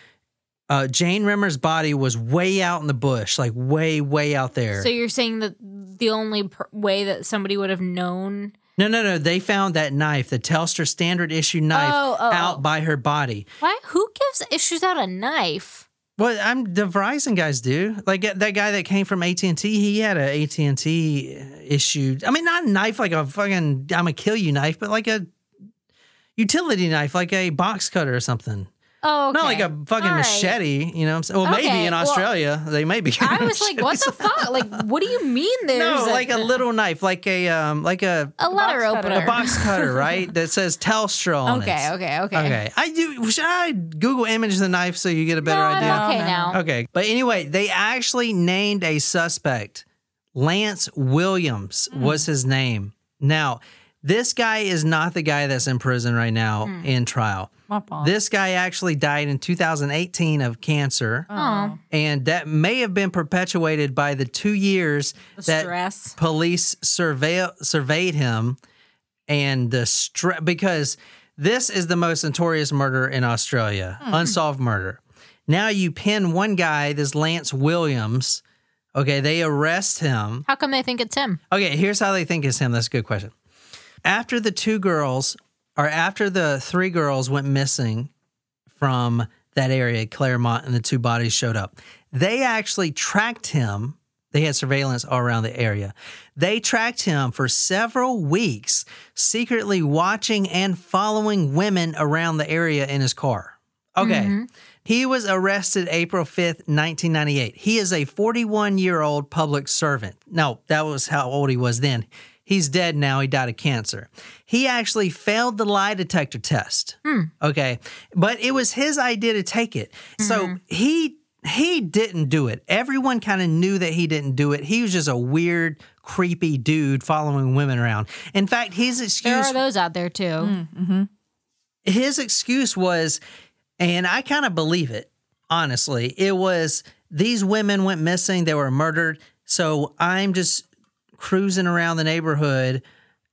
Speaker 3: uh, Jane Rimmer's body was way out in the bush, like way, way out there.
Speaker 4: So you're saying that the only pr- way that somebody would have known.
Speaker 3: no, no, no. They found that knife, the Telstra standard issue knife,
Speaker 4: Oh, oh,
Speaker 3: out by her body.
Speaker 4: Why? Who gives issues out a knife?
Speaker 3: Well, I'm the Verizon guys do. Like uh, that guy that came from AT and T, he had a AT and T issued. I mean, not a knife like a fucking I'm gonna kill you knife, but like a utility knife, like a box cutter or something.
Speaker 4: Oh, okay.
Speaker 3: Not like a fucking
Speaker 4: All right.
Speaker 3: machete. You know what I'm saying? Well, maybe
Speaker 4: Okay,
Speaker 3: in
Speaker 4: well,
Speaker 3: Australia they may be.
Speaker 4: I was like, what the fuck? Like, what do you mean there's
Speaker 3: No, like a little knife, like a um, like a
Speaker 4: a letter
Speaker 5: box cutter.
Speaker 4: opener?
Speaker 3: a box cutter, right? That says Telstra on
Speaker 4: Okay,
Speaker 3: it.
Speaker 4: okay, okay.
Speaker 3: Okay. I do. Should I Google image the knife so you get a better
Speaker 4: no,
Speaker 3: idea?
Speaker 4: I'm okay
Speaker 5: No, no,
Speaker 4: now.
Speaker 3: Okay. But anyway, they actually named a suspect. Lance Williams was his name. Now, this guy is not the guy that's in prison right now in trial.
Speaker 5: Womp-womp.
Speaker 3: This guy actually died in 2018 of cancer.
Speaker 4: Oh,
Speaker 3: And that may have been perpetuated by the two years
Speaker 4: the
Speaker 3: that
Speaker 4: stress.
Speaker 3: police survey- surveyed him and the stre- because this is the most notorious murder in Australia, hmm. unsolved murder. Now you pin one guy, this Lance Williams. Okay, they arrest him.
Speaker 4: How come they think it's him?
Speaker 3: Okay, here's how they think it's him. That's a good question. After the two girls, or after the three girls went missing from that area, Claremont, and the two bodies showed up, they actually tracked him. They had surveillance all around the area. They tracked him for several weeks, secretly watching and following women around the area in his car. Okay. Mm-hmm. He was arrested April 5th, 1998. He is a 41 year old public servant. No, that was how old he was then. He's dead now. He died of cancer. He actually failed the lie detector test. Hmm. Okay. But it was his idea to take it. So mm-hmm. he he didn't do it. Everyone kind of knew that he didn't do it. He was just a weird, creepy dude following women around. In fact, his excuse There
Speaker 4: are those out there too. Mm, mm-hmm.
Speaker 3: his excuse was, and I kind of believe it, honestly. It was these women went missing, they were murdered. So I'm just cruising around the neighborhood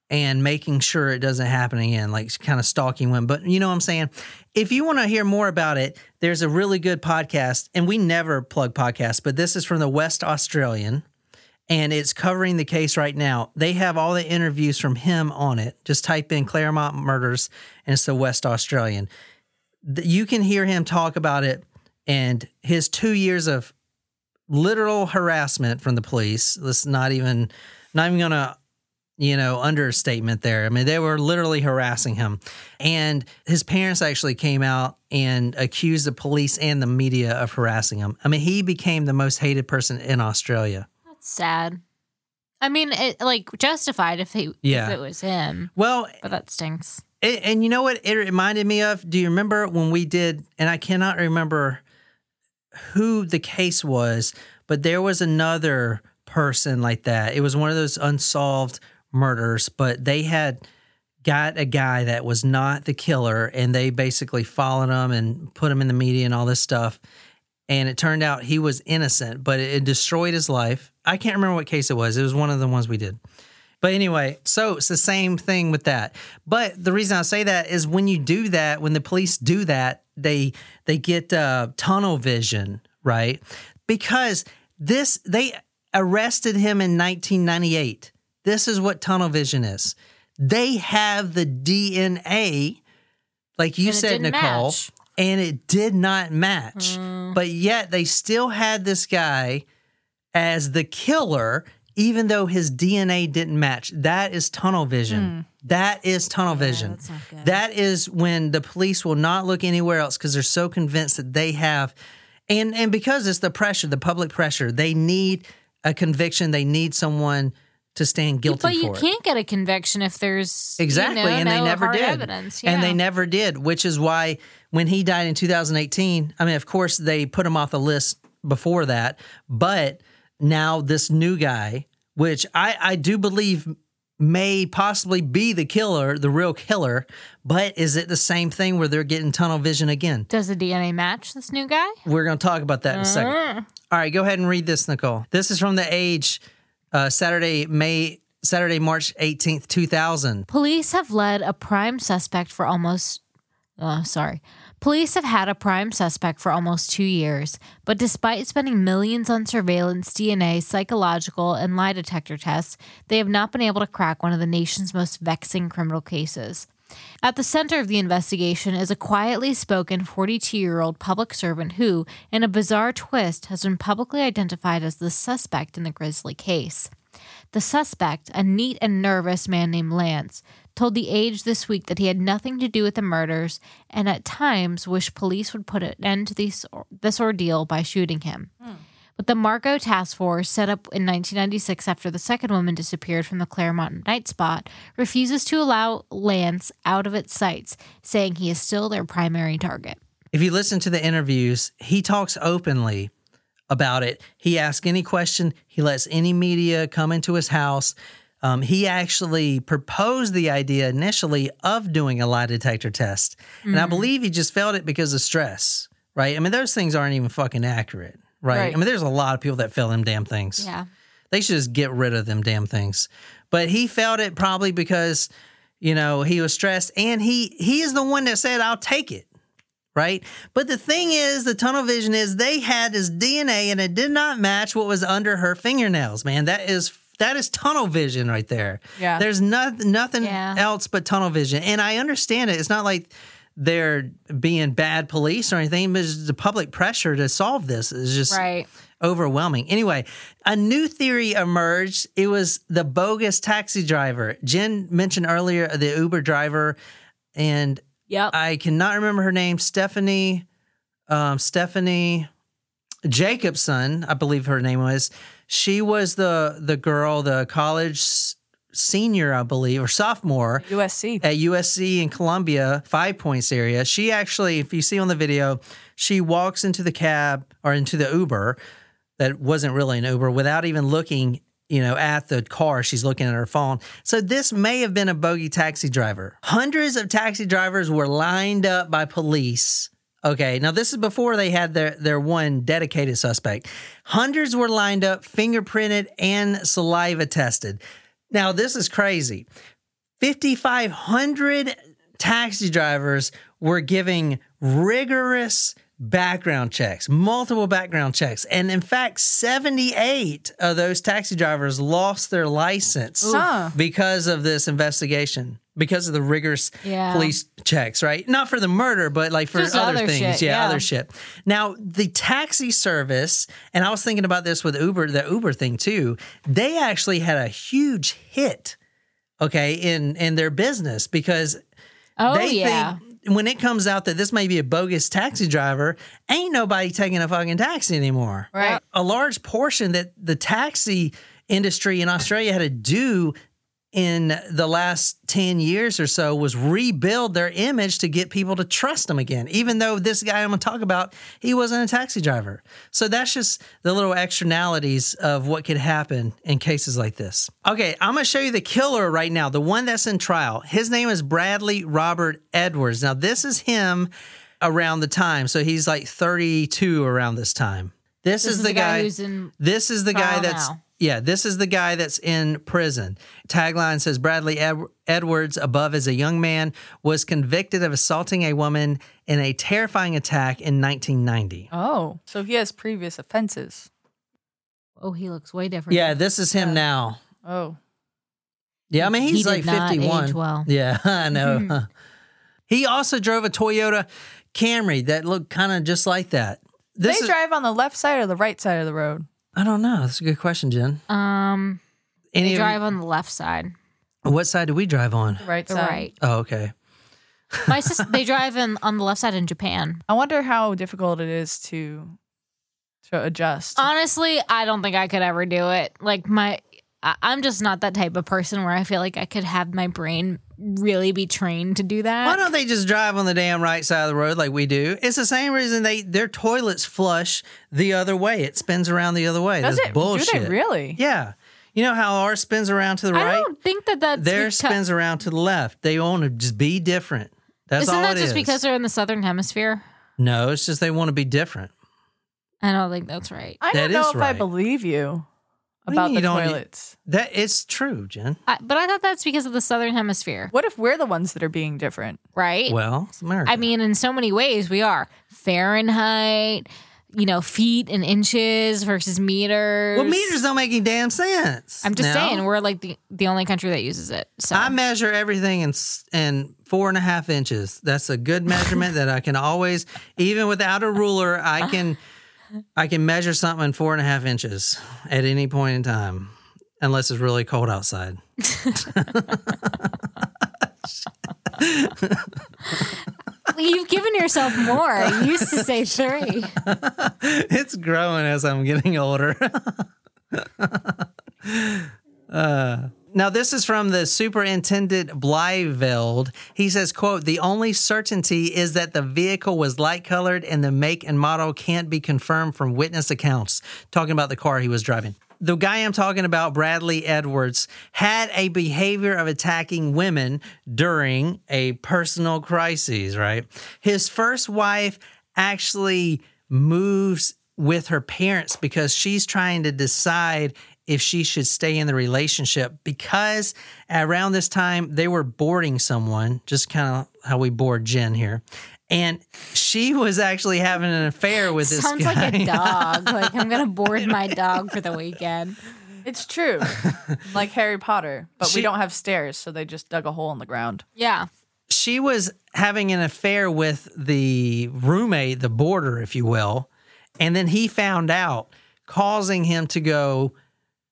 Speaker 3: and making sure it doesn't happen again, like kind of stalking women. But you know what I'm saying? If you want to hear more about it, there's a really good podcast, and we never plug podcasts, but this is from the West Australian and it's covering the case right now. They have all the interviews from him on it. Just type in Claremont Murders and it's the West Australian. You can hear him talk about it and his two years of literal harassment from the police. Let's not even, not even gonna, you know, understatement there. I mean, they were literally harassing him. And his parents actually came out and accused the police and the media of harassing him. I mean, he became the most hated person in Australia.
Speaker 4: That's sad. I mean, it like justified if he
Speaker 3: Yeah.
Speaker 4: if it was him,
Speaker 3: Well,
Speaker 4: but that stinks.
Speaker 3: And, and you know what it reminded me of? Do you remember when we did, and I cannot remember who the case was, but there was another person like that. It was one of those unsolved murders, but they had got a guy that was not the killer and they basically followed him and put him in the media and all this stuff. And it turned out he was innocent, but it destroyed his life. I can't remember what case it was. It was one of the ones we did. But anyway, so it's the same thing with that. But the reason I say that is when you do that, when the police do that, they they get uh, tunnel vision, right? Because this they arrested him in 1998. This is what tunnel vision is. They have the DNA, like you
Speaker 4: And
Speaker 3: said, Nicole,
Speaker 4: match.
Speaker 3: and it did not match. Mm. But yet they still had this guy as the killer, even though his DNA didn't match. That is tunnel vision. Hmm. That is tunnel vision.
Speaker 4: that's not good.
Speaker 3: That is when the police will not look anywhere else because they're so convinced that they have, and and because it's the pressure, the public pressure, they need a conviction. They need someone to stand guilty
Speaker 4: but you
Speaker 3: it.
Speaker 4: can't get a conviction if there's you
Speaker 3: Exactly,
Speaker 4: know,
Speaker 3: and they never did.
Speaker 4: Evidence.
Speaker 3: And they never did, which is why when he died in 2018, I mean, of course, they put him off the list before that, but now this new guy, which I, I do believe may possibly be the killer, the real killer, but is it the same thing where they're getting tunnel vision again?
Speaker 4: Does the DNA match this new guy?
Speaker 3: We're going to talk about that in a second. Uh-huh. All right, go ahead and read this, Nicole. This is from the Age, uh, Saturday, May, Saturday, March 18th, 2000.
Speaker 4: Police have led a prime suspect for almost. Uh, sorry. Police have had a prime suspect for almost two years, but despite spending millions on surveillance, DNA, psychological, and lie detector tests, they have not been able to crack one of the nation's most vexing criminal cases. At the center of the investigation is a quietly spoken 42 year old public servant who, in a bizarre twist, has been publicly identified as the suspect in the grisly case. The suspect, a neat and nervous man named Lance, told The Age this week that he had nothing to do with the murders and at times wished police would put an end to these, this ordeal by shooting him. Hmm. But the Macro Task Force, set up in 1996 after the second woman disappeared from the Claremont night spot, refuses to allow Lance out of its sights, saying he is still their primary target.
Speaker 3: if you listen to the interviews, he talks openly about it. He asks any question, he lets any media come into his house. Um, he actually proposed the idea initially of doing a lie detector test. And I believe he just failed it because of stress, right? I mean, those things aren't even fucking accurate, right?
Speaker 5: Right.
Speaker 3: I mean, there's a lot of people that fail them damn things.
Speaker 4: Yeah.
Speaker 3: They should just get rid of them damn things. But he felt it probably because, you know, he was stressed and he he is the one that said, I'll take it. Right. But the thing is, the tunnel vision is they had his DNA and it did not match what was under her fingernails, man. That is that is tunnel vision right there.
Speaker 5: Yeah.
Speaker 3: There's not, nothing
Speaker 4: Yeah.
Speaker 3: else but tunnel vision. And I understand it. It's not like they're being bad police or anything, but the public pressure to solve this is just
Speaker 4: Right.
Speaker 3: overwhelming. Anyway, a new theory emerged. It was the bogus taxi driver. Jen mentioned earlier the Uber driver, and
Speaker 4: Yep.
Speaker 3: I cannot remember her name. Stephanie, um, Stephanie Jacobson, I believe her name was. She was the the girl, the college senior, I believe, or sophomore
Speaker 5: USC.
Speaker 3: at USC in Columbia, Five Points area. She actually, if you see on the video, she walks into the cab or into the Uber that wasn't really an Uber without even looking, you know, at the car. She's looking at her phone. So this may have been a bogey taxi driver. Hundreds of taxi drivers were lined up by police. Okay, now this is before they had their, their one dedicated suspect. Hundreds were lined up, fingerprinted, and saliva tested. Now, this is crazy. 5,500 taxi drivers were giving rigorous background checks, multiple background checks. And in fact, 78 of those taxi drivers lost their license because of this investigation, because of the rigorous
Speaker 4: Yeah.
Speaker 3: police checks, right? Not for the murder, but like for
Speaker 4: Just
Speaker 3: other,
Speaker 4: other
Speaker 3: things. yeah,
Speaker 4: yeah.
Speaker 3: other shit. Now, the taxi service, and I was thinking about this with Uber, the Uber thing too, they actually had a huge hit, okay, in in their business because
Speaker 4: Oh,
Speaker 3: they
Speaker 4: yeah.
Speaker 3: think when it comes out that this may be a bogus taxi driver, ain't nobody taking a fucking taxi anymore.
Speaker 5: Right.
Speaker 3: A large portion that the taxi industry in Australia had to do in the last 10 years or so was rebuild their image to get people to trust them again. Even though this guy I'm going to talk about, he wasn't a taxi driver. So that's just the little externalities of what could happen in cases like this. Okay, I'm going to show you the killer right now, the one that's in trial. His name is Bradley Robert Edwards. Now, this is him around the time. So he's like 32 around this time. This,
Speaker 4: This
Speaker 3: is,
Speaker 4: is
Speaker 3: the
Speaker 4: guy
Speaker 3: guy
Speaker 4: who's in
Speaker 3: This is the guy that's
Speaker 4: now.
Speaker 3: Yeah, this is the guy that's in prison. Tagline says Bradley Ed- Edwards, above as a young man, was convicted of assaulting a woman in a terrifying attack in 1990.
Speaker 5: Oh, so he has previous offenses.
Speaker 4: Oh, he looks way different.
Speaker 3: Yeah, this is him now.
Speaker 5: Oh,
Speaker 3: Yeah, I mean
Speaker 4: He
Speaker 3: he's
Speaker 4: did
Speaker 3: like
Speaker 4: not age
Speaker 3: 51.
Speaker 4: well.
Speaker 3: Yeah, I know. he also drove a Toyota Camry that looked kind of just like that. This
Speaker 5: they
Speaker 3: is,
Speaker 5: drive on the left side or the right side of the road.
Speaker 3: I don't know. That's a good question, Jen.
Speaker 4: Um,
Speaker 3: Any
Speaker 4: they
Speaker 3: of-
Speaker 4: drive on the left side.
Speaker 3: what side do we drive on?
Speaker 5: The right
Speaker 4: The
Speaker 5: side.
Speaker 4: right.
Speaker 3: Oh, okay.
Speaker 4: My sister, they drive in, on the left side in Japan.
Speaker 5: I wonder how difficult it is to to adjust.
Speaker 4: Honestly, I don't think I could ever do it. Like my, I, I'm just not that type of person where I feel like I could have my brain really be trained to do that.
Speaker 3: Why don't they just drive on the damn right side of the road like we do? It's the same reason they their toilets flush the other way. It spins around the other way.
Speaker 5: Does
Speaker 3: That's
Speaker 5: it?
Speaker 3: bullshit.
Speaker 5: Do they really?
Speaker 3: Yeah. You know how ours spins around to the
Speaker 4: I
Speaker 3: right?
Speaker 4: I don't think that that's
Speaker 3: Theirs
Speaker 4: because-
Speaker 3: spins around to the left. They want to just be different. That's
Speaker 4: Isn't
Speaker 3: all
Speaker 4: that
Speaker 3: it
Speaker 4: just
Speaker 3: is.
Speaker 4: because they're in the southern hemisphere?
Speaker 3: no, it's just they want to be different.
Speaker 4: I don't think that's right.
Speaker 5: I
Speaker 3: That
Speaker 5: don't know
Speaker 3: is
Speaker 5: if I believe you
Speaker 3: What do you
Speaker 5: about the
Speaker 3: you don't-
Speaker 5: toilets.
Speaker 3: That it's true, Jen.
Speaker 4: I, but I thought that's because of the southern hemisphere,
Speaker 5: What if we're the ones that are being different?
Speaker 4: right?
Speaker 3: Well, it's America.
Speaker 4: I mean, in so many ways, we are Fahrenheit, you know, feet and inches versus meters.
Speaker 3: well, meters don't make any damn sense.
Speaker 4: I'm just
Speaker 3: now.
Speaker 4: saying, we're like the, the only country that uses it. So
Speaker 3: I measure everything in in four and a half inches. That's a good measurement that I can always, even without a ruler, I can I can measure something in four and a half inches at any point in time, unless it's really cold outside.
Speaker 4: you've given yourself more. You used to say three.
Speaker 3: it's growing as I'm getting older. Uh, now this is from the superintendent Bleiveld. He says, quote, the only certainty is that the vehicle was light colored and the make and model can't be confirmed from witness accounts. Talking about the car he was driving. The guy I'm talking about, Bradley Edwards, had a behavior of attacking women during a personal crisis, right? His first wife actually moves with her parents because she's trying to decide if she should stay in the relationship because around this time they were boarding someone, just kind of how we board Jen here. And she was actually having an affair with this
Speaker 4: Sounds
Speaker 3: guy.
Speaker 4: like a dog. like I'm gonna board my dog for the weekend.
Speaker 5: It's true. like Harry Potter, but
Speaker 3: She-
Speaker 5: we don't have stairs, so they just dug a hole in the ground.
Speaker 4: Yeah.
Speaker 3: she was having an affair with the roommate, the boarder, if you will. And then he found out, causing him to go,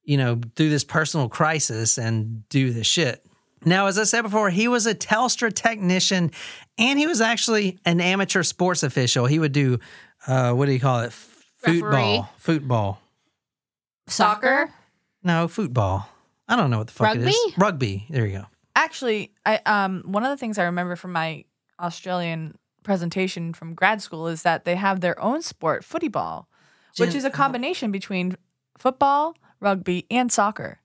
Speaker 3: you know, through this personal crisis and do the shit. Now, as I said before, he was a Telstra technician and he was actually an amateur sports official. He would do, uh, what do you call it?
Speaker 4: Referee.
Speaker 3: Football. Football.
Speaker 4: Soccer.
Speaker 3: No, football. I don't know what the fuck it is.
Speaker 4: Rugby?
Speaker 3: Rugby. There you go.
Speaker 5: Actually, I um one of the things I remember from my Australian presentation from grad school is that they have their own sport, footy ball, which
Speaker 3: Jen-
Speaker 5: is a combination between football, rugby, and soccer.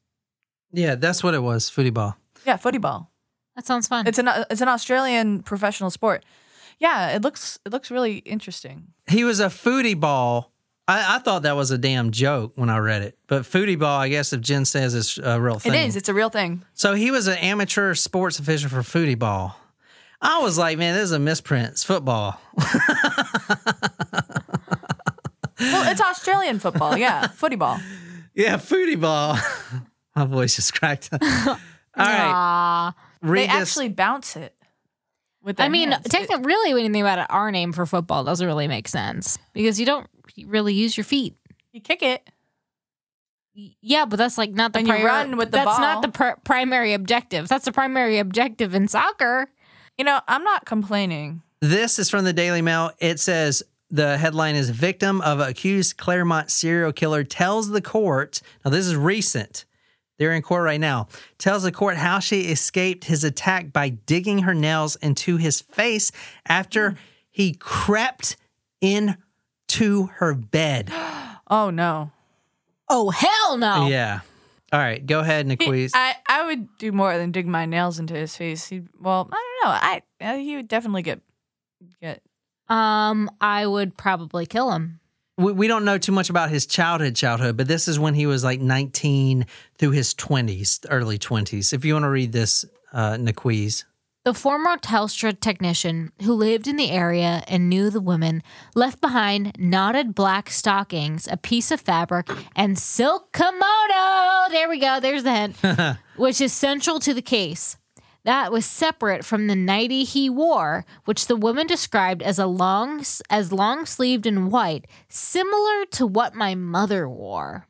Speaker 3: Yeah, that's what it was. Footy ball.
Speaker 5: Yeah, footy ball.
Speaker 4: That sounds fun.
Speaker 5: It's an uh, it's an Australian professional sport. Yeah, it looks it looks really interesting.
Speaker 3: He was a foodie ball. I, I thought that was a damn joke when I read it, but foodie ball, I guess, if Jen says it's a real thing.
Speaker 5: It is. It's a real thing.
Speaker 3: So he was an amateur sports official for foodie ball. I was like, man, this is a misprint. It's football.
Speaker 5: Well, it's Australian football. Yeah, footy ball.
Speaker 3: Yeah, foodie ball. My voice just cracked. All right,
Speaker 4: Aw.
Speaker 3: read
Speaker 5: They
Speaker 3: this.
Speaker 5: actually bounce it. With
Speaker 4: I mean,
Speaker 5: hands. It-
Speaker 4: technically, really, when you think about it, our name for football doesn't really make sense because you don't really use your feet.
Speaker 5: you kick it.
Speaker 4: Yeah, but that's like not the
Speaker 5: And you run with the
Speaker 4: That's
Speaker 5: ball.
Speaker 4: not the pr- primary objective. That's the primary objective in soccer.
Speaker 5: You know, I'm not complaining.
Speaker 3: This is from the Daily Mail. It says the headline is Victim of Accused Claremont Serial Killer Tells the Court. Now, this is recent. They're in court right now. Tells the court how she escaped his attack by digging her nails into his face after he crept into her bed.
Speaker 5: Oh no.
Speaker 4: Oh hell no!
Speaker 3: Yeah. All right, go ahead, Niqueeze.
Speaker 5: I, I would do more than dig my nails into his face. He well, I don't know. I uh, he would definitely get get
Speaker 4: Um, I would probably kill him.
Speaker 3: we, we don't know too much about his childhood childhood but this is when he was like 19 through his 20s early 20s if you want to read this uh Niqueeze.
Speaker 4: The former Telstra technician who lived in the area and knew the women left behind knotted black stockings, a piece of fabric, and silk kimono. There we go. There's the hint, which is central to the case. That was separate from the nightie he wore, which the woman described as a long, as long sleeved and white, similar to what my mother wore.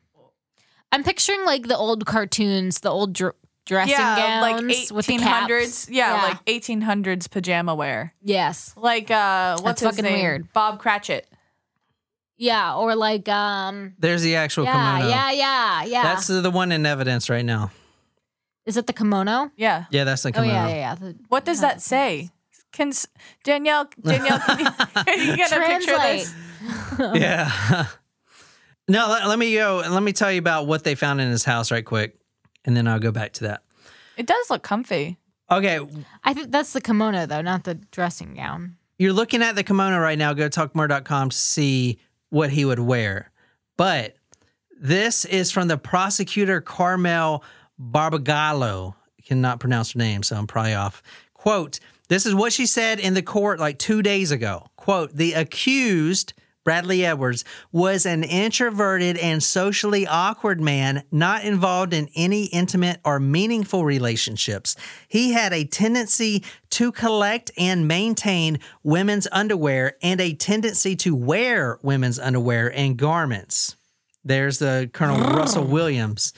Speaker 4: I'm picturing like the old cartoons, the old dr- dressing
Speaker 5: yeah, like
Speaker 4: gowns with the
Speaker 5: eighteen
Speaker 4: caps.
Speaker 5: hundreds. Yeah, like eighteen hundreds pajama wear.
Speaker 4: yes.
Speaker 5: Like uh, what's
Speaker 4: That's
Speaker 5: his
Speaker 4: fucking
Speaker 5: name?
Speaker 4: weird.
Speaker 5: Bob Cratchit.
Speaker 4: Yeah, or like um
Speaker 3: There's the actual
Speaker 4: yeah,
Speaker 3: kimono.
Speaker 4: yeah, yeah, yeah.
Speaker 3: That's the one in evidence right now.
Speaker 4: Is it the kimono?
Speaker 5: Yeah.
Speaker 3: Yeah, that's the
Speaker 4: Oh
Speaker 3: kimono.
Speaker 4: yeah, yeah, yeah. The-
Speaker 5: What does that say? Can s- Danielle Danielle can you, can you get a picture of
Speaker 4: Translate.
Speaker 5: this?
Speaker 3: Yeah. no, let, let me go. And let me tell you about what they found in his house right quick, and then I'll go back to that.
Speaker 5: It does look comfy.
Speaker 3: Okay,
Speaker 4: I think that's the kimono though, not the dressing gown.
Speaker 3: you're looking at the kimono right now. Go to talkmurder.com to see what he would wear. But this is from the prosecutor Carmel Barbagallo. Cannot pronounce her name, so I'm probably off. Quote, this is what she said in the court like two days ago. Quote, the accused, Bradley Edwards, was an introverted and socially awkward man not involved in any intimate or meaningful relationships. He had a tendency to collect and maintain women's underwear and a tendency to wear women's underwear and garments. There's the Colonel oh. Russell Williams.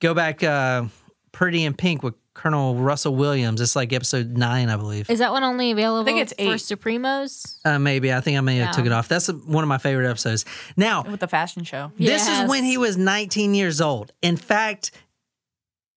Speaker 3: Go back, uh, Pretty in Pink with Colonel Russell Williams. It's like episode nine, I believe.
Speaker 4: Is that one only available I think
Speaker 5: it's
Speaker 4: for
Speaker 5: eight.
Speaker 4: Supremos?
Speaker 3: Uh, maybe I think I may have
Speaker 4: Yeah.
Speaker 3: took it off. That's one of my favorite episodes. Now,
Speaker 5: with the fashion show.
Speaker 3: this
Speaker 4: Yes.
Speaker 3: is when he was 19 years old. In fact,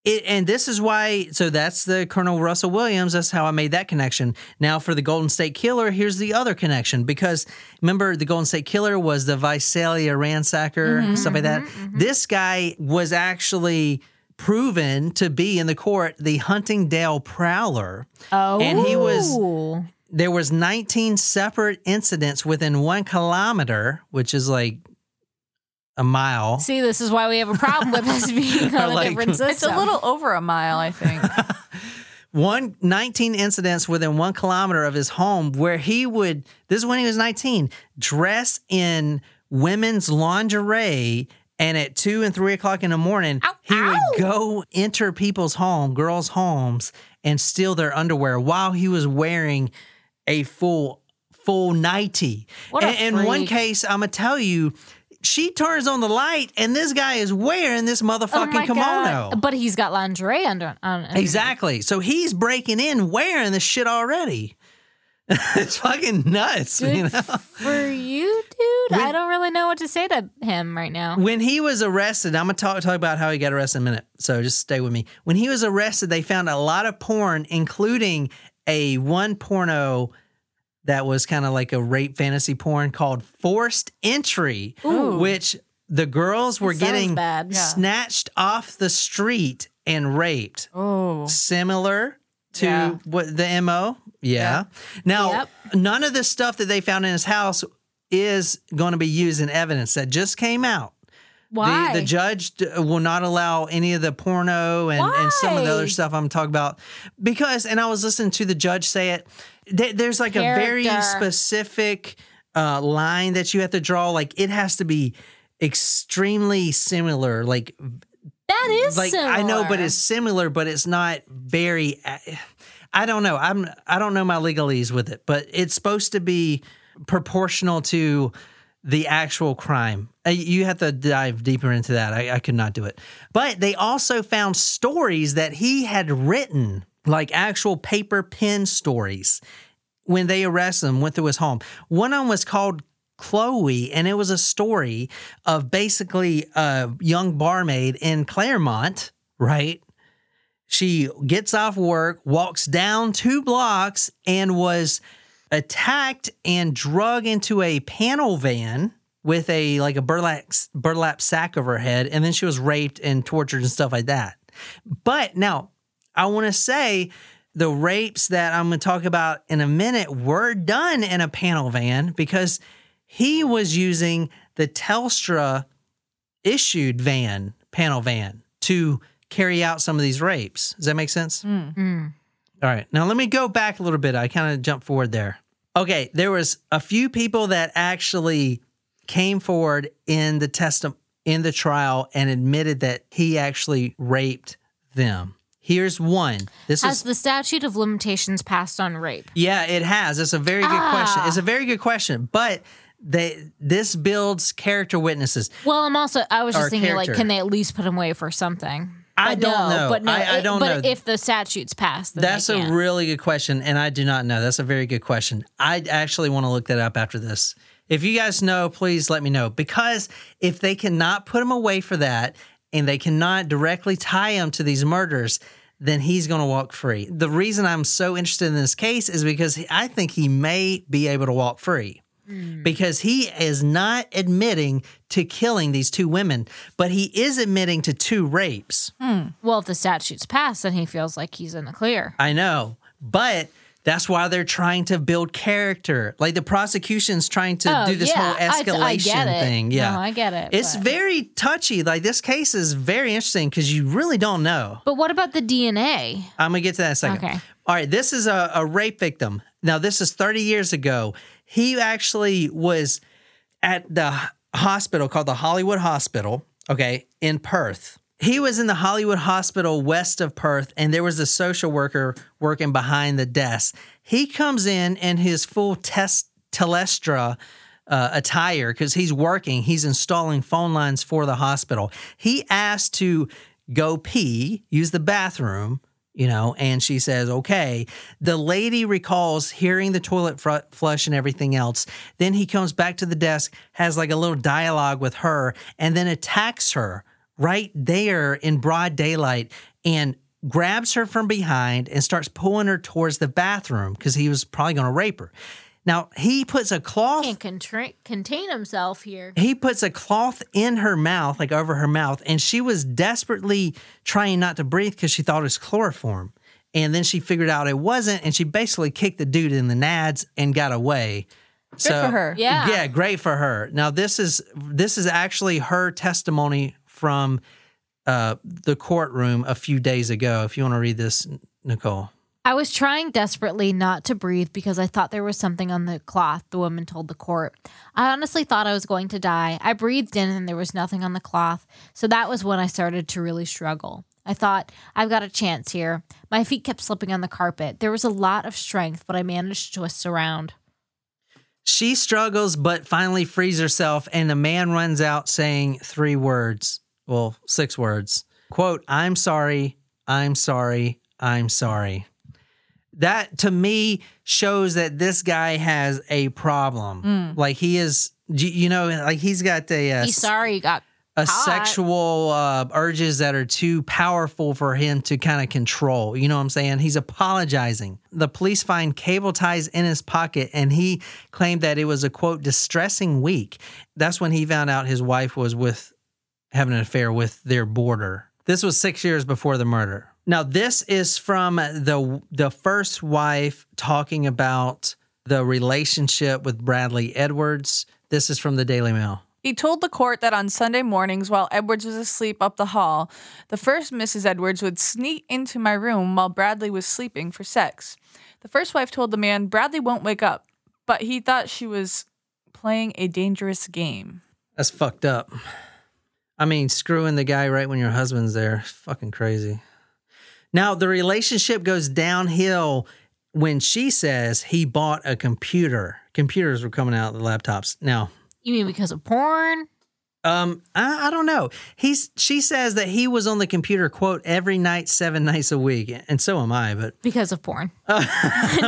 Speaker 3: it, and this is why. So that's the Colonel Russell Williams. That's how I made that connection. Now for the Golden State Killer, here's the other connection because remember the Golden State Killer was the Visalia ransacker, mm-hmm, stuff like that. Mm-hmm, mm-hmm. This guy was actually proven to be in the court the Huntingdale Prowler.
Speaker 4: Oh,
Speaker 3: And he was- oh. There was 19 separate incidents within one kilometer, which is like a mile.
Speaker 4: See, this is why we have a problem with us being on a
Speaker 3: Like-
Speaker 4: different system.
Speaker 5: It's a little over a mile, I think.
Speaker 3: one 19 incidents within one kilometer of his home where he would this is when he was 19 dress in women's lingerie and at two and three o'clock in the morning he would go enter people's home girls homes and steal their underwear while he was wearing a full full nightie
Speaker 4: What a
Speaker 3: and in one case i'm gonna tell you she turns on the light and this guy is wearing this
Speaker 4: Oh
Speaker 3: motherfucking
Speaker 4: my
Speaker 3: kimono
Speaker 4: God. But he's got lingerie under. On, under-
Speaker 3: Exactly. So he's breaking in wearing this shit already. it's fucking nuts.
Speaker 4: Good
Speaker 3: You know?
Speaker 4: for you, dude. I don't really know what to say to him right now.
Speaker 3: When he was arrested, I'm gonna talk talk about how he got arrested in a minute. So just stay with me. When he was arrested, they found a lot of porn, including a one porno that was kind of like a rape fantasy porn called Forced Entry, which the girls were getting
Speaker 4: bad. Yeah.
Speaker 3: snatched off the street and raped.
Speaker 5: Oh.
Speaker 3: similar to
Speaker 5: Yeah.
Speaker 3: what the mo yeah, now
Speaker 4: Yep.
Speaker 3: none of the stuff that they found in his house is going to be used in evidence that just came out
Speaker 4: Why?
Speaker 3: the, the judge d- will not allow any of the porno and, and some of the other stuff i'm talking about because and i was listening to the judge say it th- there's like a very specific uh, line that you have to draw like it has to be extremely similar like
Speaker 4: that is
Speaker 3: like I know, but it's similar, but it's not very. I don't know. I'm I don't know my legalese with it, but it's supposed to be proportional to the actual crime. Uh, You have to dive deeper into that. I, I could not do it. But they also found stories that he had written, like actual paper pen stories, when they arrested him, went through his home. One of them was called Chloe, and it was a story of basically a young barmaid in Claremont, right? She gets off work, walks down two blocks, and was attacked and drug into a panel van with a like a burlap burlap sack over her head, and then she was raped and tortured and stuff like that. But now I want to say the rapes that I'm going to talk about in a minute were done in a panel van because he was using the Telstra issued van, panel van, to carry out some of these rapes. Does that make sense?
Speaker 4: Mm.
Speaker 3: All right. Now let me go back a little bit. I kind of jumped forward there. Okay, there was a few people that actually came forward in the test in the trial and admitted that he actually raped them. Here's one. This
Speaker 4: Has
Speaker 3: is
Speaker 4: the statute of limitations passed on rape?
Speaker 3: yeah, it has. It's a very good question. It's a ah. very good question, but they this builds character witnesses.
Speaker 4: Well, I'm also I was just thinking like, can they at least put him away for something?
Speaker 3: I
Speaker 4: But
Speaker 3: don't
Speaker 4: no,
Speaker 3: know.
Speaker 4: But no,
Speaker 3: I- I don't
Speaker 4: but
Speaker 3: know.
Speaker 4: if the statute's passed, then
Speaker 3: That's a really good question, and I do not know. That's a very good question. I actually want to look that up after this. If you guys know, please let me know. Because if they cannot put him away for that, and they cannot directly tie him to these murders, then he's going to walk free. The reason I'm so interested in this case is because I think he may be able to walk free. Hmm. Because he is not admitting to killing these two women, but he is admitting to two rapes. Hmm.
Speaker 4: well, if the statute's passed, then he feels like he's in the clear.
Speaker 3: I know, but that's why they're trying to build character. Like the prosecution's trying to
Speaker 4: Oh,
Speaker 3: do this
Speaker 4: yeah.
Speaker 3: whole
Speaker 4: I- I
Speaker 3: escalation thing. Yeah,
Speaker 4: No, I get it,
Speaker 3: It's
Speaker 4: but-
Speaker 3: very touchy. Like this case is very interesting because you really don't know.
Speaker 4: But what about the DNA?
Speaker 3: I'm gonna get to that in a second.
Speaker 4: Okay.
Speaker 3: All right, this is a, a rape victim. Now, this is 30 years ago. He actually was at the hospital called the Hollywood Hospital, okay, in Perth. He was in the Hollywood Hospital west of Perth, and there was a social worker working behind the desk. He comes in in his full test telestra uh, attire because he's working. He's installing phone lines for the hospital. He asked to go pee, use the bathroom, you know, and she says, okay. The lady recalls hearing the toilet fr- flush and everything else. Then he comes back to the desk, has like a little dialogue with her, and then attacks her right there in broad daylight and grabs her from behind and starts pulling her towards the bathroom because he was probably going to rape her. Now, he puts a cloth
Speaker 4: Can't contra- contain himself here.
Speaker 3: he puts a cloth in her mouth, like over her mouth, and she was desperately trying not to breathe because she thought it was chloroform. And then she figured out it wasn't, and she basically kicked the dude in the nads and got away. Good
Speaker 5: for her.
Speaker 4: Yeah.
Speaker 3: yeah, great for her. Now this is this is actually her testimony from uh, the courtroom a few days ago. If you want to read this, Nicole.
Speaker 4: I was trying desperately not to breathe because I thought there was something on the cloth, the woman told the court. I honestly thought I was going to die. I breathed in and there was nothing on the cloth. So that was when I started to really struggle. I thought, I've got a chance here. My feet kept slipping on the carpet. There was a lot of strength, but I managed to twist around.
Speaker 3: She struggles, but finally frees herself, and the man runs out saying three words. Well, six words. Quote, I'm sorry, I'm sorry, I'm sorry. That to me shows that this guy has a problem. Like he is, you know, like he's got a, uh,
Speaker 4: He's sorry he got
Speaker 3: a sexual uh, urges that are too powerful for him to kind of control. You know what I'm saying? He's apologizing. The police find cable ties in his pocket, and he claimed that it was a quote distressing week. That's when he found out his wife was with having an affair with their boarder. This was six years before the murder. Now, this is from the the first wife talking about the relationship with Bradley Edwards. This is from the Daily Mail.
Speaker 5: He told the court that on Sunday mornings, while Edwards was asleep up the hall, the first Mrs. Edwards would sneak into my room while Bradley was sleeping for sex. The first wife told the man Bradley won't wake up, but he thought she was playing a dangerous game.
Speaker 3: That's fucked up. I mean, screwing the guy right when your husband's there, fucking crazy. Now, the relationship goes downhill when she says he bought a computer. Computers were coming out, the laptops. Now,
Speaker 4: You mean because of porn?
Speaker 3: Um, I, I don't know. He's she says that he was on the computer quote every night, seven nights a week, and so am I. But
Speaker 4: Because of porn. no,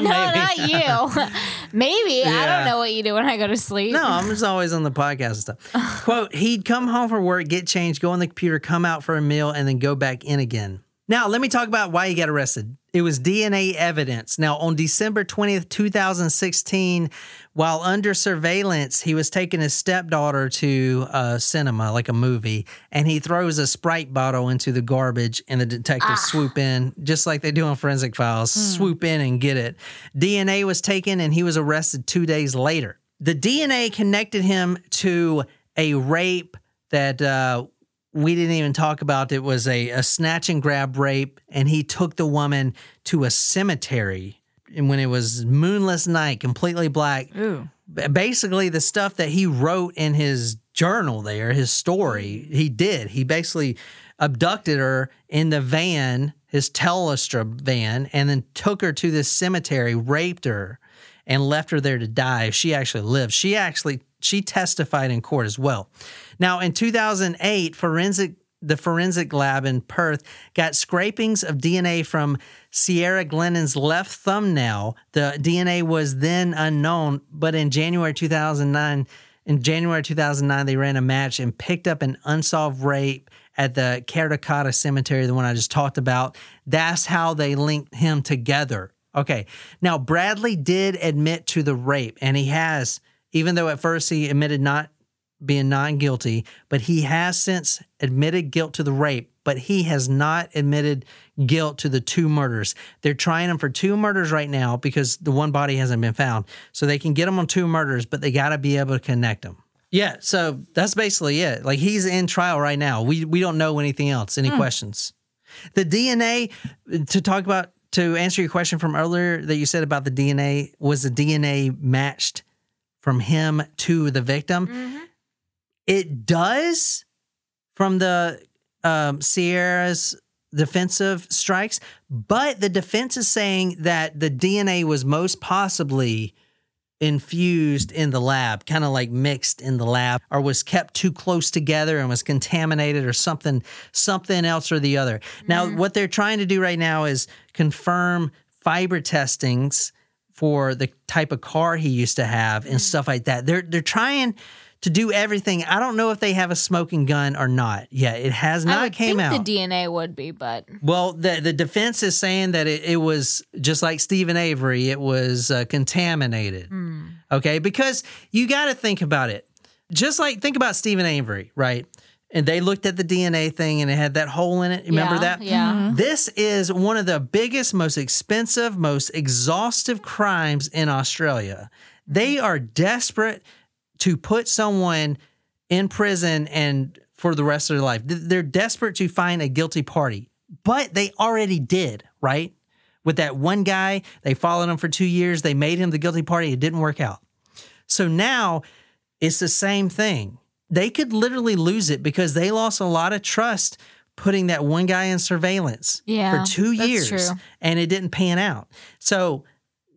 Speaker 4: not you. Maybe. I don't know what you do when I go to sleep.
Speaker 3: no, I'm just always on the podcast and stuff. quote: He'd come home from work, get changed, go on the computer, come out for a meal, and then go back in again. Now, let me talk about why he got arrested. It was DNA evidence. Now, on December 20th, 2016, while under surveillance, he was taking his stepdaughter to a cinema, like a movie, and he throws a Sprite bottle into the garbage, and the detectives swoop in, just like they do on Forensic Files, swoop in and get it. DNA was taken, and he was arrested two days later. The DNA connected him to a rape that uh, we didn't even talk about. It was a, a snatch and grab rape, and he took the woman to a cemetery. And when it was moonless night, completely black,
Speaker 5: Ooh.
Speaker 3: basically the stuff that he wrote in his journal there, his story, he did. He basically abducted her in the van, his Telstra van, and then took her to this cemetery, raped her, and left her there to die. She actually lived. She actually she testified in court as well. Now in 2008, forensic the forensic lab in Perth got scrapings of DNA from Ciara Glennon's left thumbnail. The DNA was then unknown, but in January 2009, in January 2009, they ran a match and picked up an unsolved rape at the Karrakatta Cemetery, the one I just talked about. That's how they linked him together. Okay. Now, Bradley did admit to the rape, and he has, even though at first he admitted not being non guilty, but he has since admitted guilt to the rape, but he has not admitted guilt to the two murders. They're trying him for two murders right now because the one body hasn't been found. So they can get him on two murders, but they got to be able to connect them. Yeah, so that's basically it. Like he's in trial right now. We we don't know anything else. Any hmm. questions? The DNA to talk about to answer your question from earlier that you said about the DNA was the DNA matched from him to the victim. It does from the um, Ciara's defensive strikes, but the defense is saying that the DNA was most possibly infused in the lab, kind of like mixed in the lab, or was kept too close together and was contaminated or something, something else or the other. Now, what they're trying to do right now is confirm fiber testings for the type of car he used to have and stuff like that. They're they're trying to do everything. I don't know if they have a smoking gun or not. Yeah, it has
Speaker 4: I
Speaker 3: not
Speaker 4: would
Speaker 3: came
Speaker 4: think
Speaker 3: out.
Speaker 4: the DNA would be, but
Speaker 3: Well, the the defense is saying that it, it was just like Steven Avery. It was uh, contaminated. Okay, because you got to think about it. Just like think about Steven Avery, right? And they looked at the DNA thing and it had that hole in it. Remember
Speaker 4: Yeah,
Speaker 3: that?
Speaker 4: yeah. Mm-hmm. Mm-hmm.
Speaker 3: This is one of the biggest, most expensive, most exhaustive crimes in Australia. They are desperate to put someone in prison and for the rest of their life. They're desperate to find a guilty party, but they already did, right? With that one guy, they followed him for two years. They made him the guilty party. It didn't work out. So now it's the same thing. They could literally lose it because they lost a lot of trust putting that one guy in surveillance
Speaker 4: Yeah,
Speaker 3: for two years and it didn't pan out. So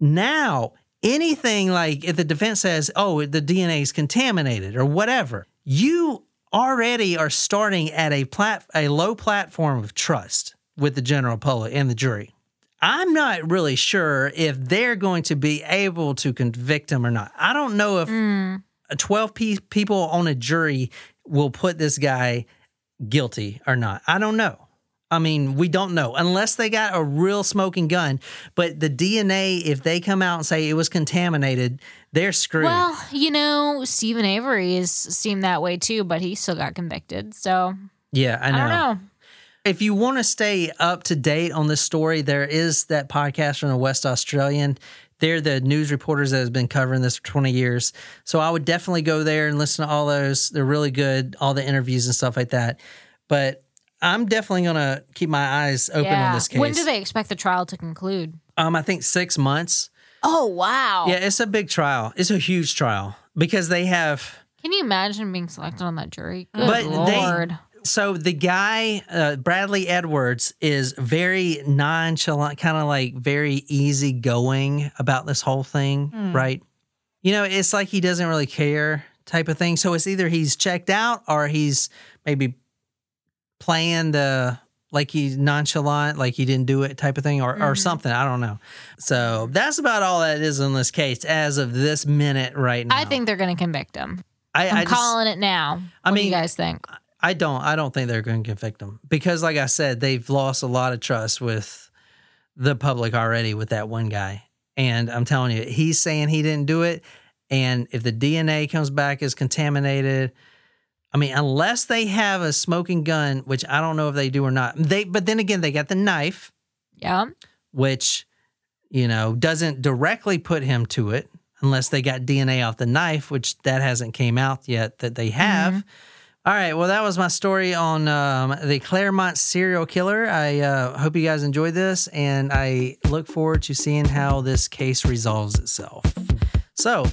Speaker 3: now anything like if the defense says, oh, the DNA is contaminated or whatever, you already are starting at a plat- a low platform of trust with the general public and the jury. I'm not really sure if they're going to be able to convict him or not. I don't know if
Speaker 4: Mm.
Speaker 3: A 12 pe- people on a jury will put this guy guilty or not. I don't know. I mean, we don't know unless they got a real smoking gun. But the DNA, if they come out and say it was contaminated, they're screwed.
Speaker 4: well, you know, Steven Avery is seemed that way too, but he still got convicted. So
Speaker 3: yeah, I
Speaker 4: I,
Speaker 3: know.
Speaker 4: don't know.
Speaker 3: If you want to stay up to date on this story, there is that podcast from the West Australian. They're the news reporters that has been covering this for 20 years. So I would definitely go there and listen to all those. They're really good, all the interviews and stuff like that. But I'm definitely going to keep my eyes open
Speaker 4: yeah.
Speaker 3: on this case.
Speaker 4: When do they expect the trial to conclude?
Speaker 3: Um, I think six months.
Speaker 4: Oh wow!
Speaker 3: Yeah, it's a big trial. It's a huge trial because they have.
Speaker 4: Can you imagine being selected on that jury? Good
Speaker 3: But
Speaker 4: lord!
Speaker 3: they. So the guy, uh, Bradley Edwards, is very nonchalant, kind of like very easygoing about this whole thing, right? You know, it's like he doesn't really care type of thing. So it's either he's checked out or he's maybe playing the like he's nonchalant, like he didn't do it type of thing, or, or something. I don't know. So that's about all that is in this case as of this minute right now.
Speaker 4: I think they're going to convict him.
Speaker 3: I,
Speaker 4: I'm
Speaker 3: I just-
Speaker 4: calling it now.
Speaker 3: I
Speaker 4: what do
Speaker 3: mean,
Speaker 4: you guys think?
Speaker 3: I don't. I don't think they're going to convict him because, like I said, they've lost a lot of trust with the public already with that one guy. And I'm telling you, he's saying he didn't do it. And if the DNA comes back as contaminated, I mean, unless they have a smoking gun, which I don't know if they do or not. They, but then again, they got the knife,
Speaker 4: Yeah.
Speaker 3: which you know doesn't directly put him to it, unless they got DNA off the knife, which that hasn't came out yet that they have. Mm-hmm. All right. Well, that was my story on um, the Claremont serial killer. I uh, hope you guys enjoyed this, and I look forward to seeing how this case resolves itself. So,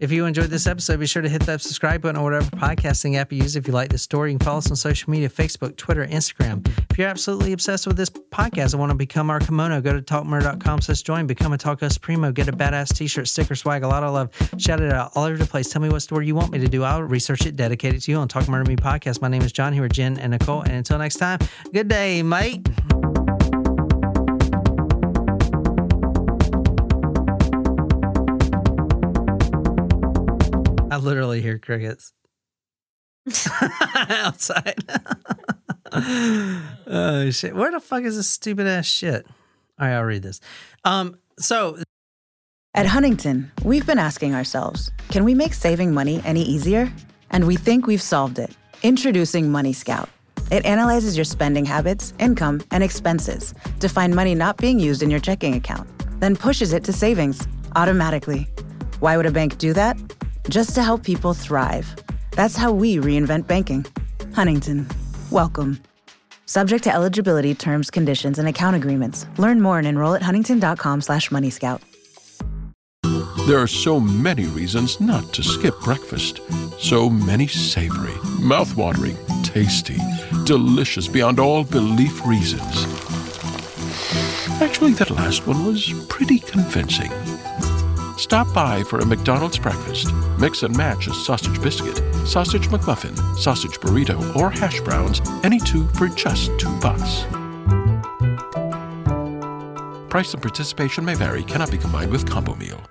Speaker 3: if you enjoyed this episode, be sure to hit that subscribe button or whatever podcasting app you use. If you like this story, you can follow us on social media Facebook, Twitter, Instagram. If you're absolutely obsessed with this podcast and want to become our kimono, go to talkmurder.com slash join, become a Talk Us Primo, get a badass t shirt, sticker, swag, a lot of love. Shout it out all over the place. Tell me what story you want me to do. I'll research it, dedicate it to you on Talk Murder Me podcast. My name is John here with Jen and Nicole. And until next time, good day, mate. I literally hear crickets outside. oh shit! Where the fuck is this stupid ass shit? All right, I'll read this. Um, so
Speaker 9: At Huntington, we've been asking ourselves can we make saving money any easier? And we think we've solved it. Introducing Money Scout. It analyzes your spending habits, income, and expenses to find money not being used in your checking account, then pushes it to savings automatically. Why would a bank do that? Just to help people thrive. That's how we reinvent banking. Huntington, welcome. Subject to eligibility, terms, conditions, and account agreements. Learn more and enroll at huntington.com slash moneyscout.
Speaker 2: There are so many reasons not to skip breakfast. So many savory, mouth-watering, tasty, delicious beyond all belief reasons. Actually, that last one was pretty convincing. Stop by for a McDonald's breakfast. Mix and match a sausage biscuit, sausage McMuffin, sausage burrito, or hash browns, any two for just two bucks. Price and participation may vary, cannot be combined with combo meal.